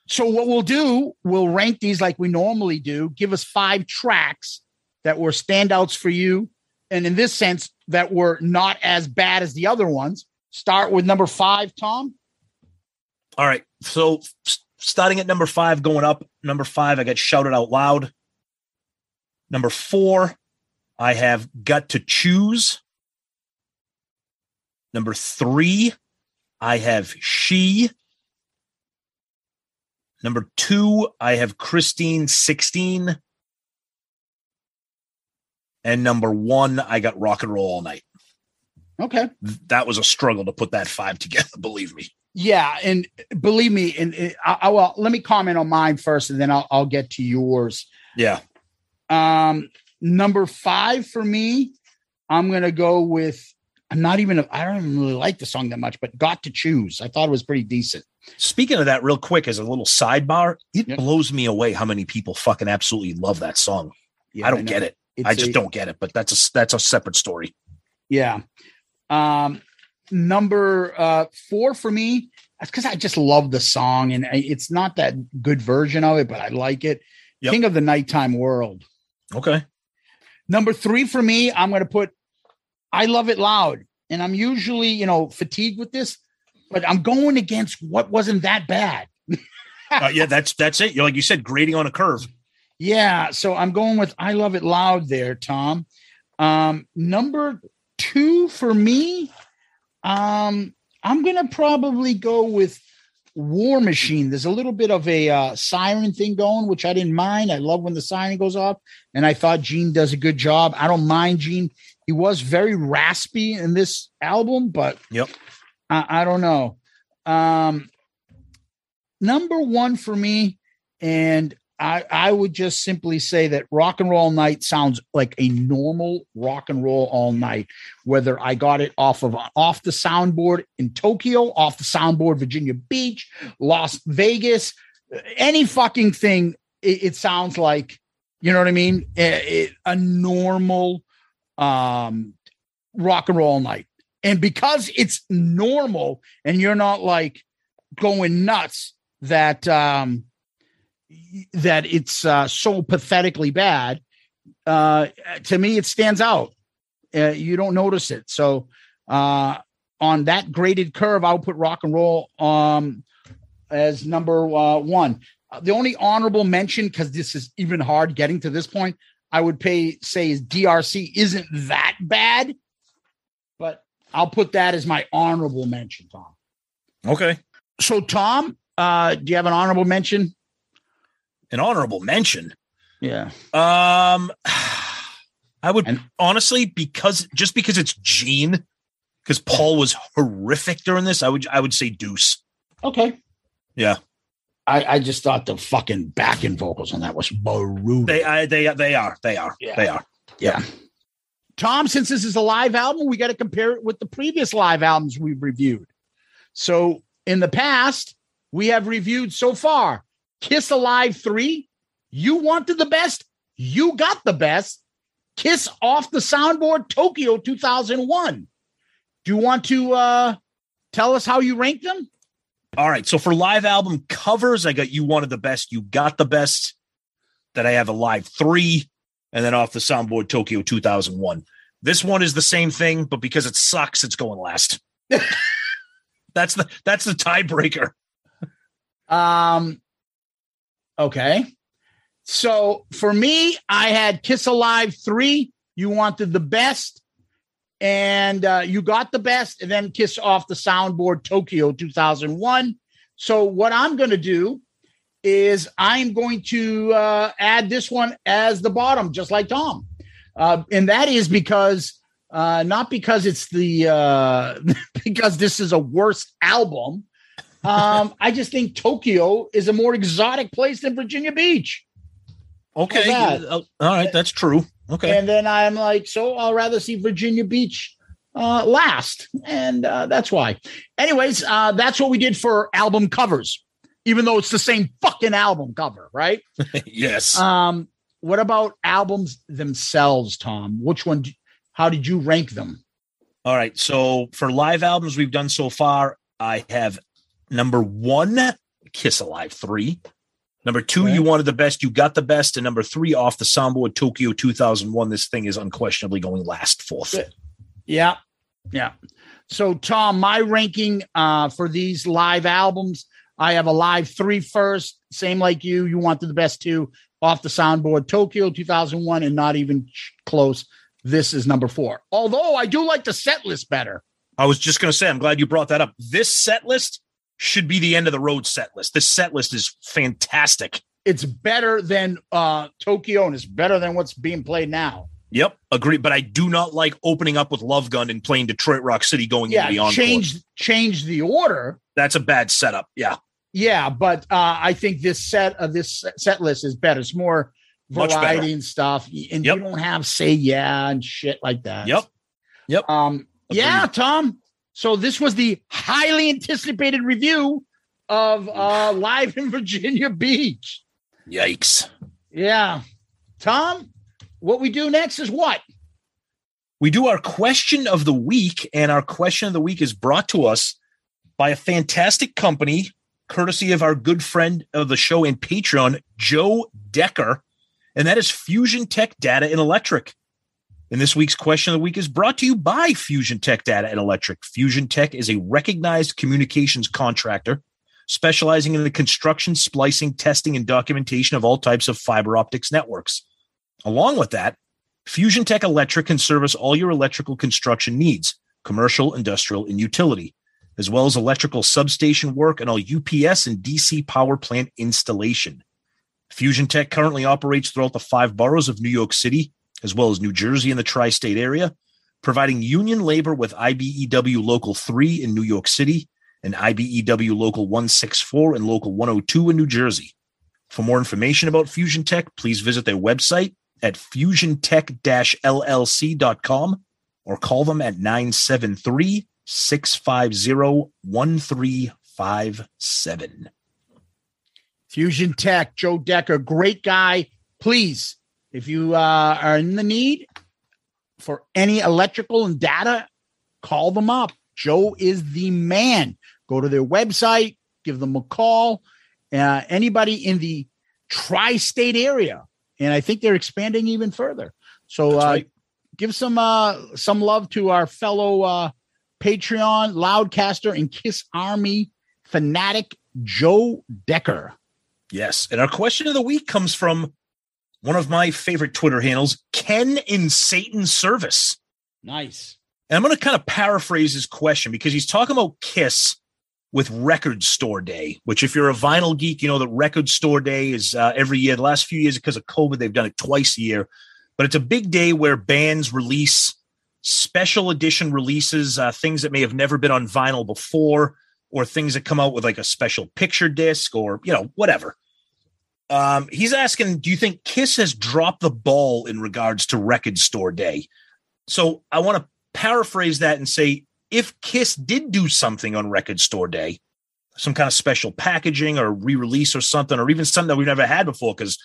so what we'll do, we'll rank these like we normally do. Give us five tracks that were standouts for you. And in this sense, that were not as bad as the other ones. Start with number five, Tom. All right. So starting at number five, going up, number five, I got Shout It Out Loud. Number four, I have got to choose. Number three, I have she. Number two, I have Christine 16. And number one, I got rock and roll all night. Okay. That was a struggle to put that five together, believe me. Yeah, and believe me, and I, I well, let me comment on mine first, and then I'll I'll get to yours. Yeah. Um, number five for me, I'm gonna go with. I'm not even. I don't even really like the song that much, but "Got to Choose." I thought it was pretty decent. Speaking of that, real quick, as a little sidebar, it blows me away how many people fucking absolutely love that song. Yeah, I don't I get it. It's I just a- don't get it. But that's a that's a separate story. Yeah. Um, number uh four for me, that's because I just love the song, and it's not that good version of it, but I like it. Yep. King of the Nighttime World. Okay. Number three for me, I'm going to put I Love It Loud. And I'm usually, you know, fatigued with this, but I'm going against what wasn't that bad. Uh, yeah, that's that's it. You're like you said, grading on a curve. Yeah. So I'm going with I Love It Loud there, Tom. Um, number two for me, um, I'm going to probably go with War Machine. There's a little bit of a uh, siren thing going, which I didn't mind. I love when the siren goes off, and I thought Gene does a good job. I don't mind Gene. He was very raspy in this album, but Yep. I, I don't know. Um, number one for me, and I, I would just simply say that rock and roll night sounds like a normal rock and roll all night. Whether I got it off of off the soundboard in Tokyo, off the soundboard Virginia Beach, Las Vegas, any fucking thing, it, it sounds like you know what I mean. A normal um, rock and roll night, and because it's normal, and you're not like going nuts that um that it's uh, so pathetically bad. Uh, to me, it stands out. Uh, you don't notice it. So uh, on that graded curve, I'll put rock and roll um, as number uh, one. The only honorable mention, because this is even hard getting to this point, I would pay say is DRC isn't that bad, but I'll put that as my honorable mention, Tom. Okay. So, Tom, uh, do you have an honorable mention? An honorable mention. Yeah. Um, I would honestly because just because it's Gene, because Paul was horrific during this. I would I would say Deuce. Okay. Yeah, I, I just thought the fucking backing vocals on that was brutal. they I, they they are they are Yeah. they are. yeah. Yeah. Tom, since this is a live album, we got to compare it with the previous live albums we've reviewed. So in the past, we have reviewed so far Kiss Alive 3, You Wanted the Best, You Got the Best, Kiss Off the Soundboard Tokyo 2001. Do you want to uh, tell us how you rank them? All right. So for live album covers, I got you wanted the best, you got the best. That I have a live three, and then off the soundboard Tokyo 2001. This one is the same thing, but because it sucks, it's going last. that's the that's the tiebreaker. Um, okay. So for me, I had Kiss Alive 3. You wanted the best, and uh, you got the best, and then Kiss Off the Soundboard Tokyo 2001. So what I'm going to do is I'm going to uh, add this one as the bottom, just like Tom. Uh, and that is because uh, not because it's the uh, because this is a worse album. Um, I just think Tokyo is a more exotic place than Virginia Beach. Okay. Uh, all right, that's true. Okay. And then I'm like, so I'll rather see Virginia Beach uh, last. And uh, that's why. Anyways, uh, that's what we did for album covers, even though it's the same fucking album cover, right? yes. Um, what about albums themselves, Tom? Which one? Do, How did you rank them? All right. So for live albums we've done so far, I have number one, Kiss Alive 3. Number two, you wanted the best, you got the best. And number three, off the soundboard, Tokyo 2001. This thing is unquestionably going last fourth. Yeah. Yeah. So, Tom, my ranking uh, for these live albums, I have a live three first, same like you. You wanted the best two off the soundboard, Tokyo 2001, and not even close. This is number four. Although I do like the set list better. I was just going to say, I'm glad you brought that up. This set list should be the end of the road set list. This set list is fantastic. It's better than uh, Tokyo, and it's better than what's being played now. Yep, agree. But I do not like opening up with Love Gun and playing Detroit Rock City going Yeah, into the encore. change change the order. That's a bad setup. Yeah, Yeah, but uh, I think this set of this set list is better. It's more variety and stuff, and Yep. you don't have say yeah and shit like that. Yep. Yep. Um. Yeah, Tom. So this was the highly anticipated review of uh live in Virginia Beach. Yikes. Yeah, Tom. What we do next is what? we do our question of the week, and our question of the week is brought to us by a fantastic company, courtesy of our good friend of the show and Patreon, Joe Decker, and that is Fusion Tech Data and Electric. And this week's question of the week is brought to you by Fusion Tech Data and Electric. Fusion Tech is a recognized communications contractor specializing in the construction, splicing, testing, and documentation of all types of fiber optics networks. Along with that, Fusion Tech Electric can service all your electrical construction needs, commercial, industrial, and utility, as well as electrical substation work and all UPS and DC power plant installation. Fusion Tech currently operates throughout the five boroughs of New York City, as well as New Jersey and the tri state area, providing union labor with IBEW Local 3 in New York City and IBEW Local 164 and Local 102 in New Jersey. For more information about Fusion Tech, please visit their website at fusiontech-llc.com or call them at 973-650-1357. Fusion Tech, Joe Decker, great guy. Please, if you uh, are in the need for any electrical and data, call them up. Joe is the man. Go to their website, give them a call. Uh, anybody in the tri state area. And I think they're expanding even further. So uh, give some uh, some love to our fellow uh, Patreon, Loudcaster, and Kiss Army fanatic, Joe Decker. Yes. And our question of the week comes from one of my favorite Twitter handles, Ken in Satan's Service. Nice. And I'm going to kind of paraphrase his question because he's talking about Kiss with Record Store Day, which, if you're a vinyl geek, you know that Record Store Day is uh, every year. The last few years, because of COVID, they've done it twice a year. But it's a big day where bands release special edition releases, uh, things that may have never been on vinyl before, or things that come out with like a special picture disc or, you know, whatever. Um, he's asking, do you think Kiss has dropped the ball in regards to Record Store Day? So I want to paraphrase that and say, if Kiss did do something on Record Store Day, some kind of special packaging or re-release or something, or even something that we've never had before, because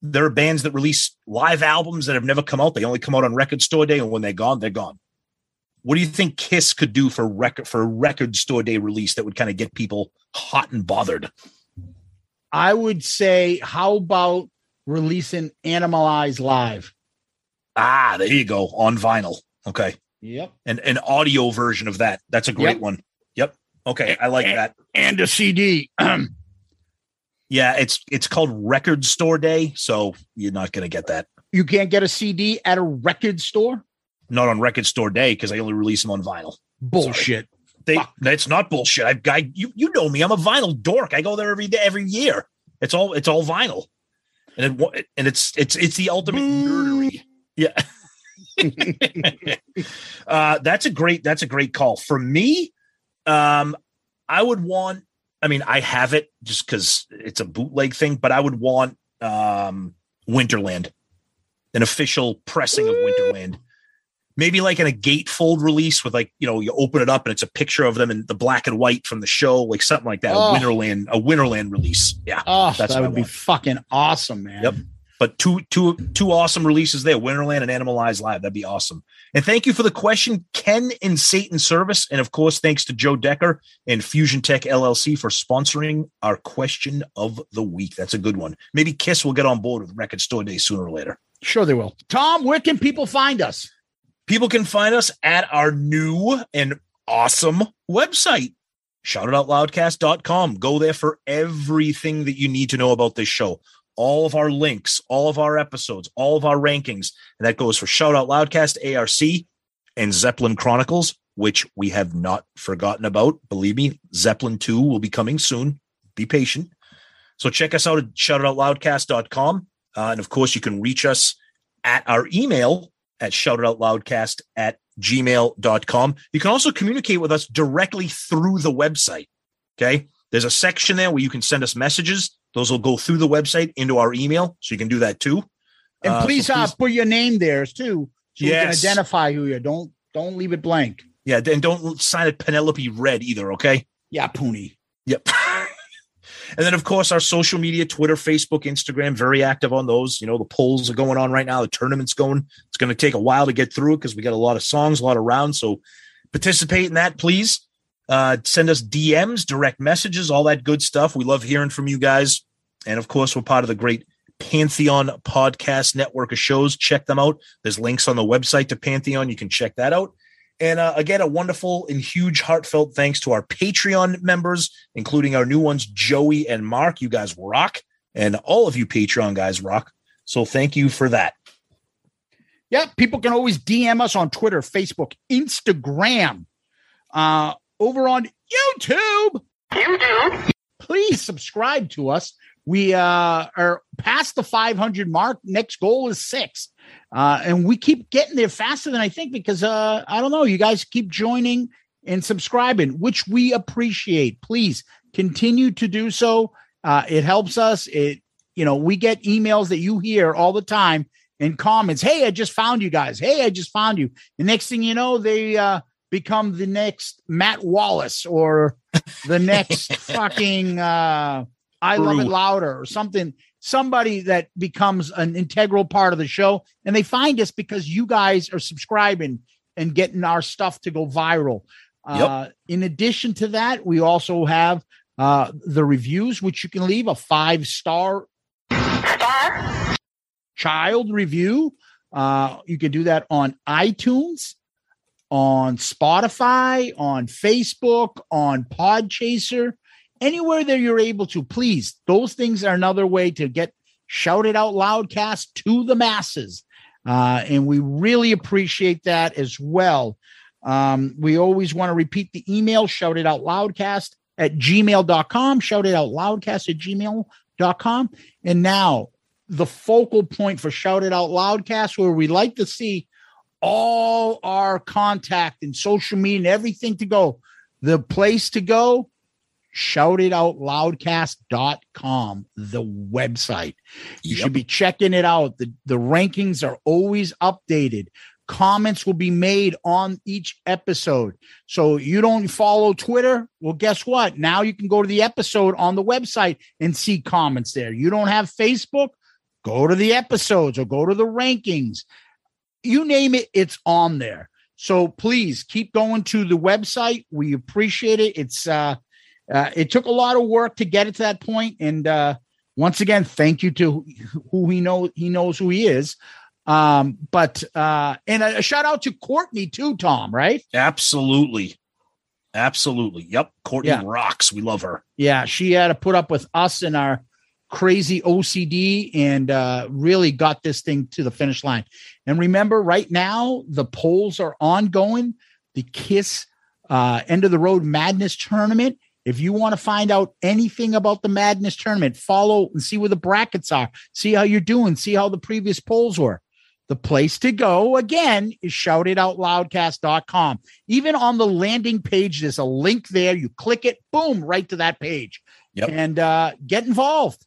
there are bands that release live albums that have never come out. They only come out on Record Store Day, and when they're gone, they're gone. What do you think Kiss could do for record for a Record Store Day release that would kind of get people hot and bothered? I would say, how about releasing Animalize Live? Ah, there you go on vinyl. Okay, Yep. and an audio version of that. That's a great Yep. one. Yep. Okay, I like that. And a CD. Yeah, it's it's called Record Store Day, so you're not going to get that. you can't get a CD at a record store? Not on Record Store Day because I only release them on vinyl. Bullshit. They that's not bullshit. I've guy you you know me. I'm a vinyl dork. I go there every day, every year. It's all it's all vinyl, and it and it's it's it's the ultimate nerdery. Yeah. uh, that's a great that's a great call for me. Um, I would want. I mean, I have it just because it's a bootleg thing, but I would want um, Winterland, an official pressing of Winterland. Maybe like in a gatefold release with like you know you open it up and it's a picture of them in the black and white from the show, like something like that. Oh. A Winterland, a Winterland release. Yeah, Oh, that would be fucking awesome, man. Yep. But two two two awesome releases there, Winterland and Animalize Live. That'd be awesome. And thank you for the question, Ken in Satan Service. And of course, thanks to Joe Decker and Fusion Tech LLC for sponsoring our question of the week. That's a good one. Maybe Kiss will get on board with Record Store Day sooner or later. Sure, they will. Tom, where can people find us? People can find us at our new and awesome website, shoutitoutloudcast.com. Go there for everything that you need to know about this show. All of our links, all of our episodes, all of our rankings. And that goes for Shout Out Loudcast, ARC, and Zeppelin Chronicles, which we have not forgotten about. Believe me, Zeppelin 2 will be coming soon. Be patient. So check us out at shoutitoutloudcast.com. Uh, and of course, you can reach us at our email at shoutitoutloudcast at gmail.com. You can also communicate with us directly through the website. Okay. There's a section there where you can send us messages. Those will go through the website into our email. So you can do that too. And Uh, please, so uh, put your name there too, so Yes. can identify who you are. Don't don't leave it blank. Yeah. And don't sign it Penelope Red either. Okay. Yeah, Pooney. Yep. and then, of course, our social media Twitter, Facebook, Instagram, very active on those. You know, the polls are going on right now, the tournament's going. It's going to take a while to get through it because we got a lot of songs, a lot of rounds. So participate in that, please. Uh, send us DMs, direct messages, all that good stuff. We love hearing from you guys. And of course, we're part of the great Pantheon podcast network of shows. Check them out. There's links on the website to Pantheon. You can check that out. And uh, again, a wonderful and huge heartfelt thanks to our Patreon members, including our new ones, Joey and Mark. You guys rock. And all of you Patreon guys rock. So thank you for that. Yeah, people can always DM us on Twitter, Facebook, Instagram, uh, over on YouTube. YouTube. Please subscribe to us. We uh, are past the 500 mark. Next goal is six. Uh, and we keep getting there faster than I think because uh, I don't know. You guys keep joining and subscribing, which we appreciate. Please continue to do so. Uh, it helps us. It, you know, we get emails that you hear all the time in comments. Hey, I just found you guys. Hey, I just found you. The next thing you know, they uh, become the next Matt Wallace or the next fucking uh, I love it louder or something. Somebody that becomes an integral part of the show, and they find us because you guys are subscribing and getting our stuff to go viral. Uh, in addition to that, we also have uh, the reviews, which you can leave a five star child review. Uh, you can do that on iTunes, on Spotify, on Facebook, on Podchaser, anywhere that you're able to. Please, those things are another way to get Shout It Out Loudcast to the masses. Uh, and we really appreciate that as well. Um, we always want to repeat the email, shout it out loudcast at gmail.com, shout it out loudcast at gmail.com. And now the focal point for shout it out loudcast, where we like to see all our contact and social media and everything to go. The place to go, shout it out loudcast.com, the website. You should be checking it out. The, the rankings are always updated. Comments will be made on each episode. So you don't follow Twitter? Well, guess what? Now you can go to the episode on the website and see comments there. You don't have Facebook? Go to the episodes or go to the rankings. You name it, it's on there. So please keep going to the website. We appreciate it. It's uh, uh it took a lot of work to get it to that point, and uh once again, thank you to who he know he knows who he is. Um, but uh, and a, shout out to Courtney too, Tom. Right? Absolutely. Absolutely. Yep. Courtney Yeah. rocks. We love her. Yeah, she had to put up with us and our crazy OCD and uh, really got this thing to the finish line. And remember, right now the polls are ongoing. The Kiss uh, End of the Road Madness Tournament. If you want to find out anything about the Madness Tournament, follow and see where the brackets are. See how you're doing. See how the previous polls were. The place to go again is shoutitoutloudcast.com. Even on the landing page, there's a link there. You click it, boom, right to that page. Yep. And uh, get involved.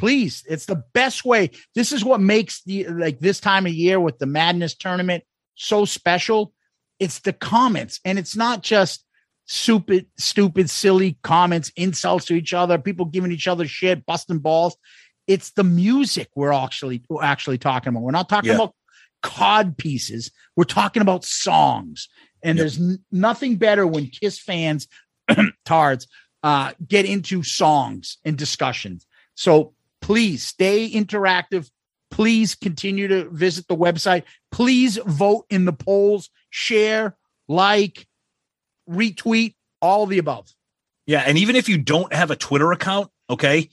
Please. It's the best way. This is what makes the like this time of year with the madness tournament so special. It's the comments, and it's not just stupid, stupid, silly comments, insults to each other, people giving each other shit, busting balls. It's the music we're actually we're actually talking about. We're not talking Yeah. about cod pieces. We're talking about songs. And Yep. there's n- nothing better when Kiss fans, tards, uh, get into songs and discussions. So please stay interactive. Please continue to visit the website. Please vote in the polls, share, like, retweet, all the above. Yeah, and even if you don't have a Twitter account, okay,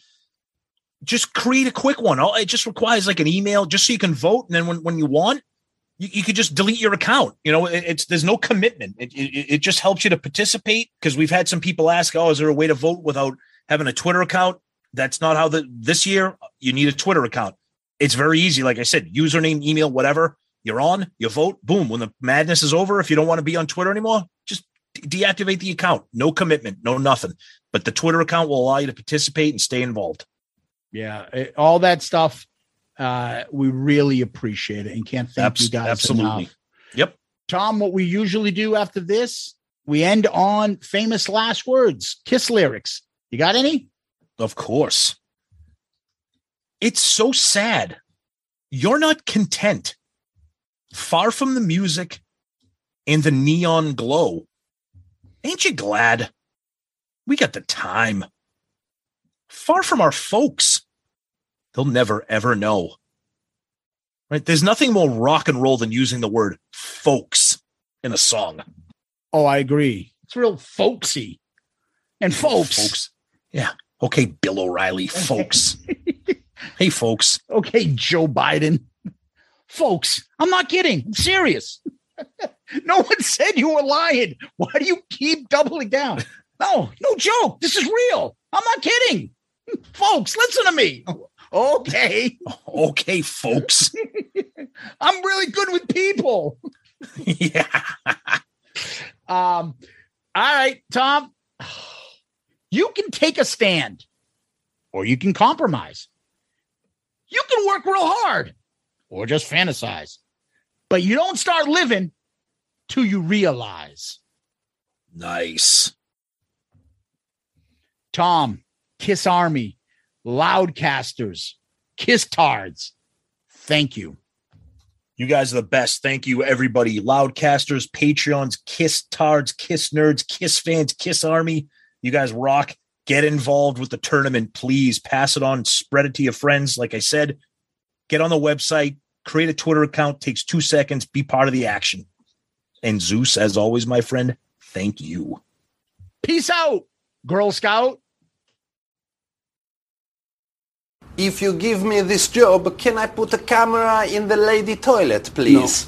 just create a quick one. It just requires like an email, just so you can vote, and then when, when you want, you, you could just delete your account. You know, it, it's there's no commitment. It, it, it just helps you to participate because we've had some people ask, "Oh, is there a way to vote without having a Twitter account?" That's not how the this year you need a Twitter account. It's very easy. Like I said, username, email, whatever. You're on, you vote, boom. When the madness is over, if you don't want to be on Twitter anymore, just deactivate the account. No commitment, no nothing. But the Twitter account will allow you to participate and stay involved. Yeah, it- all that stuff. Uh, we really appreciate it and can't thank Abs- you guys absolutely. enough. Yep. Tom, what we usually do after this, we end on famous last words, kiss lyrics. You got any? Of course. It's so sad. You're not content. Far from the music and the neon glow. Ain't you glad? We got the time. Far from our folks. They'll never ever know. Right? There's nothing more rock and roll than using the word folks in a song. Oh, I agree. It's real folksy. And folks. Folks. Yeah. Okay, Bill O'Reilly, folks. hey, folks. Okay, Joe Biden. Folks, I'm not kidding. I'm serious. no one said you were lying. Why do you keep doubling down? No, no joke. This is real. I'm not kidding. Folks, listen to me. Okay. Okay, folks. I'm really good with people. yeah. Um, all right, Tom. You can take a stand or you can compromise. You can work real hard or just fantasize. But you don't start living till you realize. Nice. Tom, Kiss Army, Loudcasters, Kiss Tards. Thank you. You guys are the best. Thank you, everybody. Loudcasters, Patreons, Kiss Tards, Kiss Nerds, Kiss fans, Kiss Army. You guys rock. Get involved with the tournament, please. Pass it on, spread it to your friends. Like I said, get on the website, create a Twitter account. Takes two seconds. Be part of the action. And Zeus, as always, my friend, thank you. Peace out, Girl Scout. If you give me this job, can I put a camera in the lady toilet, please?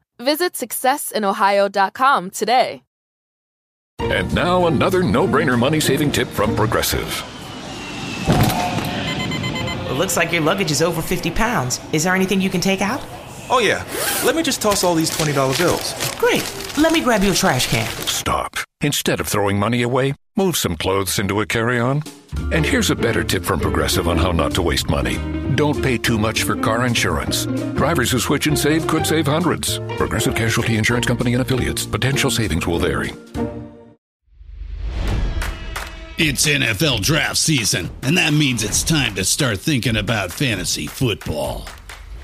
Visit successinohio.com today. And now another no-brainer money-saving tip from Progressive. It looks like your luggage is over 50 pounds. Is there anything you can take out? Oh, yeah. Let me just toss all these $20 bills. Great. Let me grab you a trash can. Stop. Instead of throwing money away, move some clothes into a carry-on. And here's a better tip from Progressive on how not to waste money. Don't pay too much for car insurance. Drivers who switch and save could save hundreds. Progressive Casualty Insurance Company and affiliates. Potential savings will vary. It's NFL draft season, and that means it's time to start thinking about fantasy football.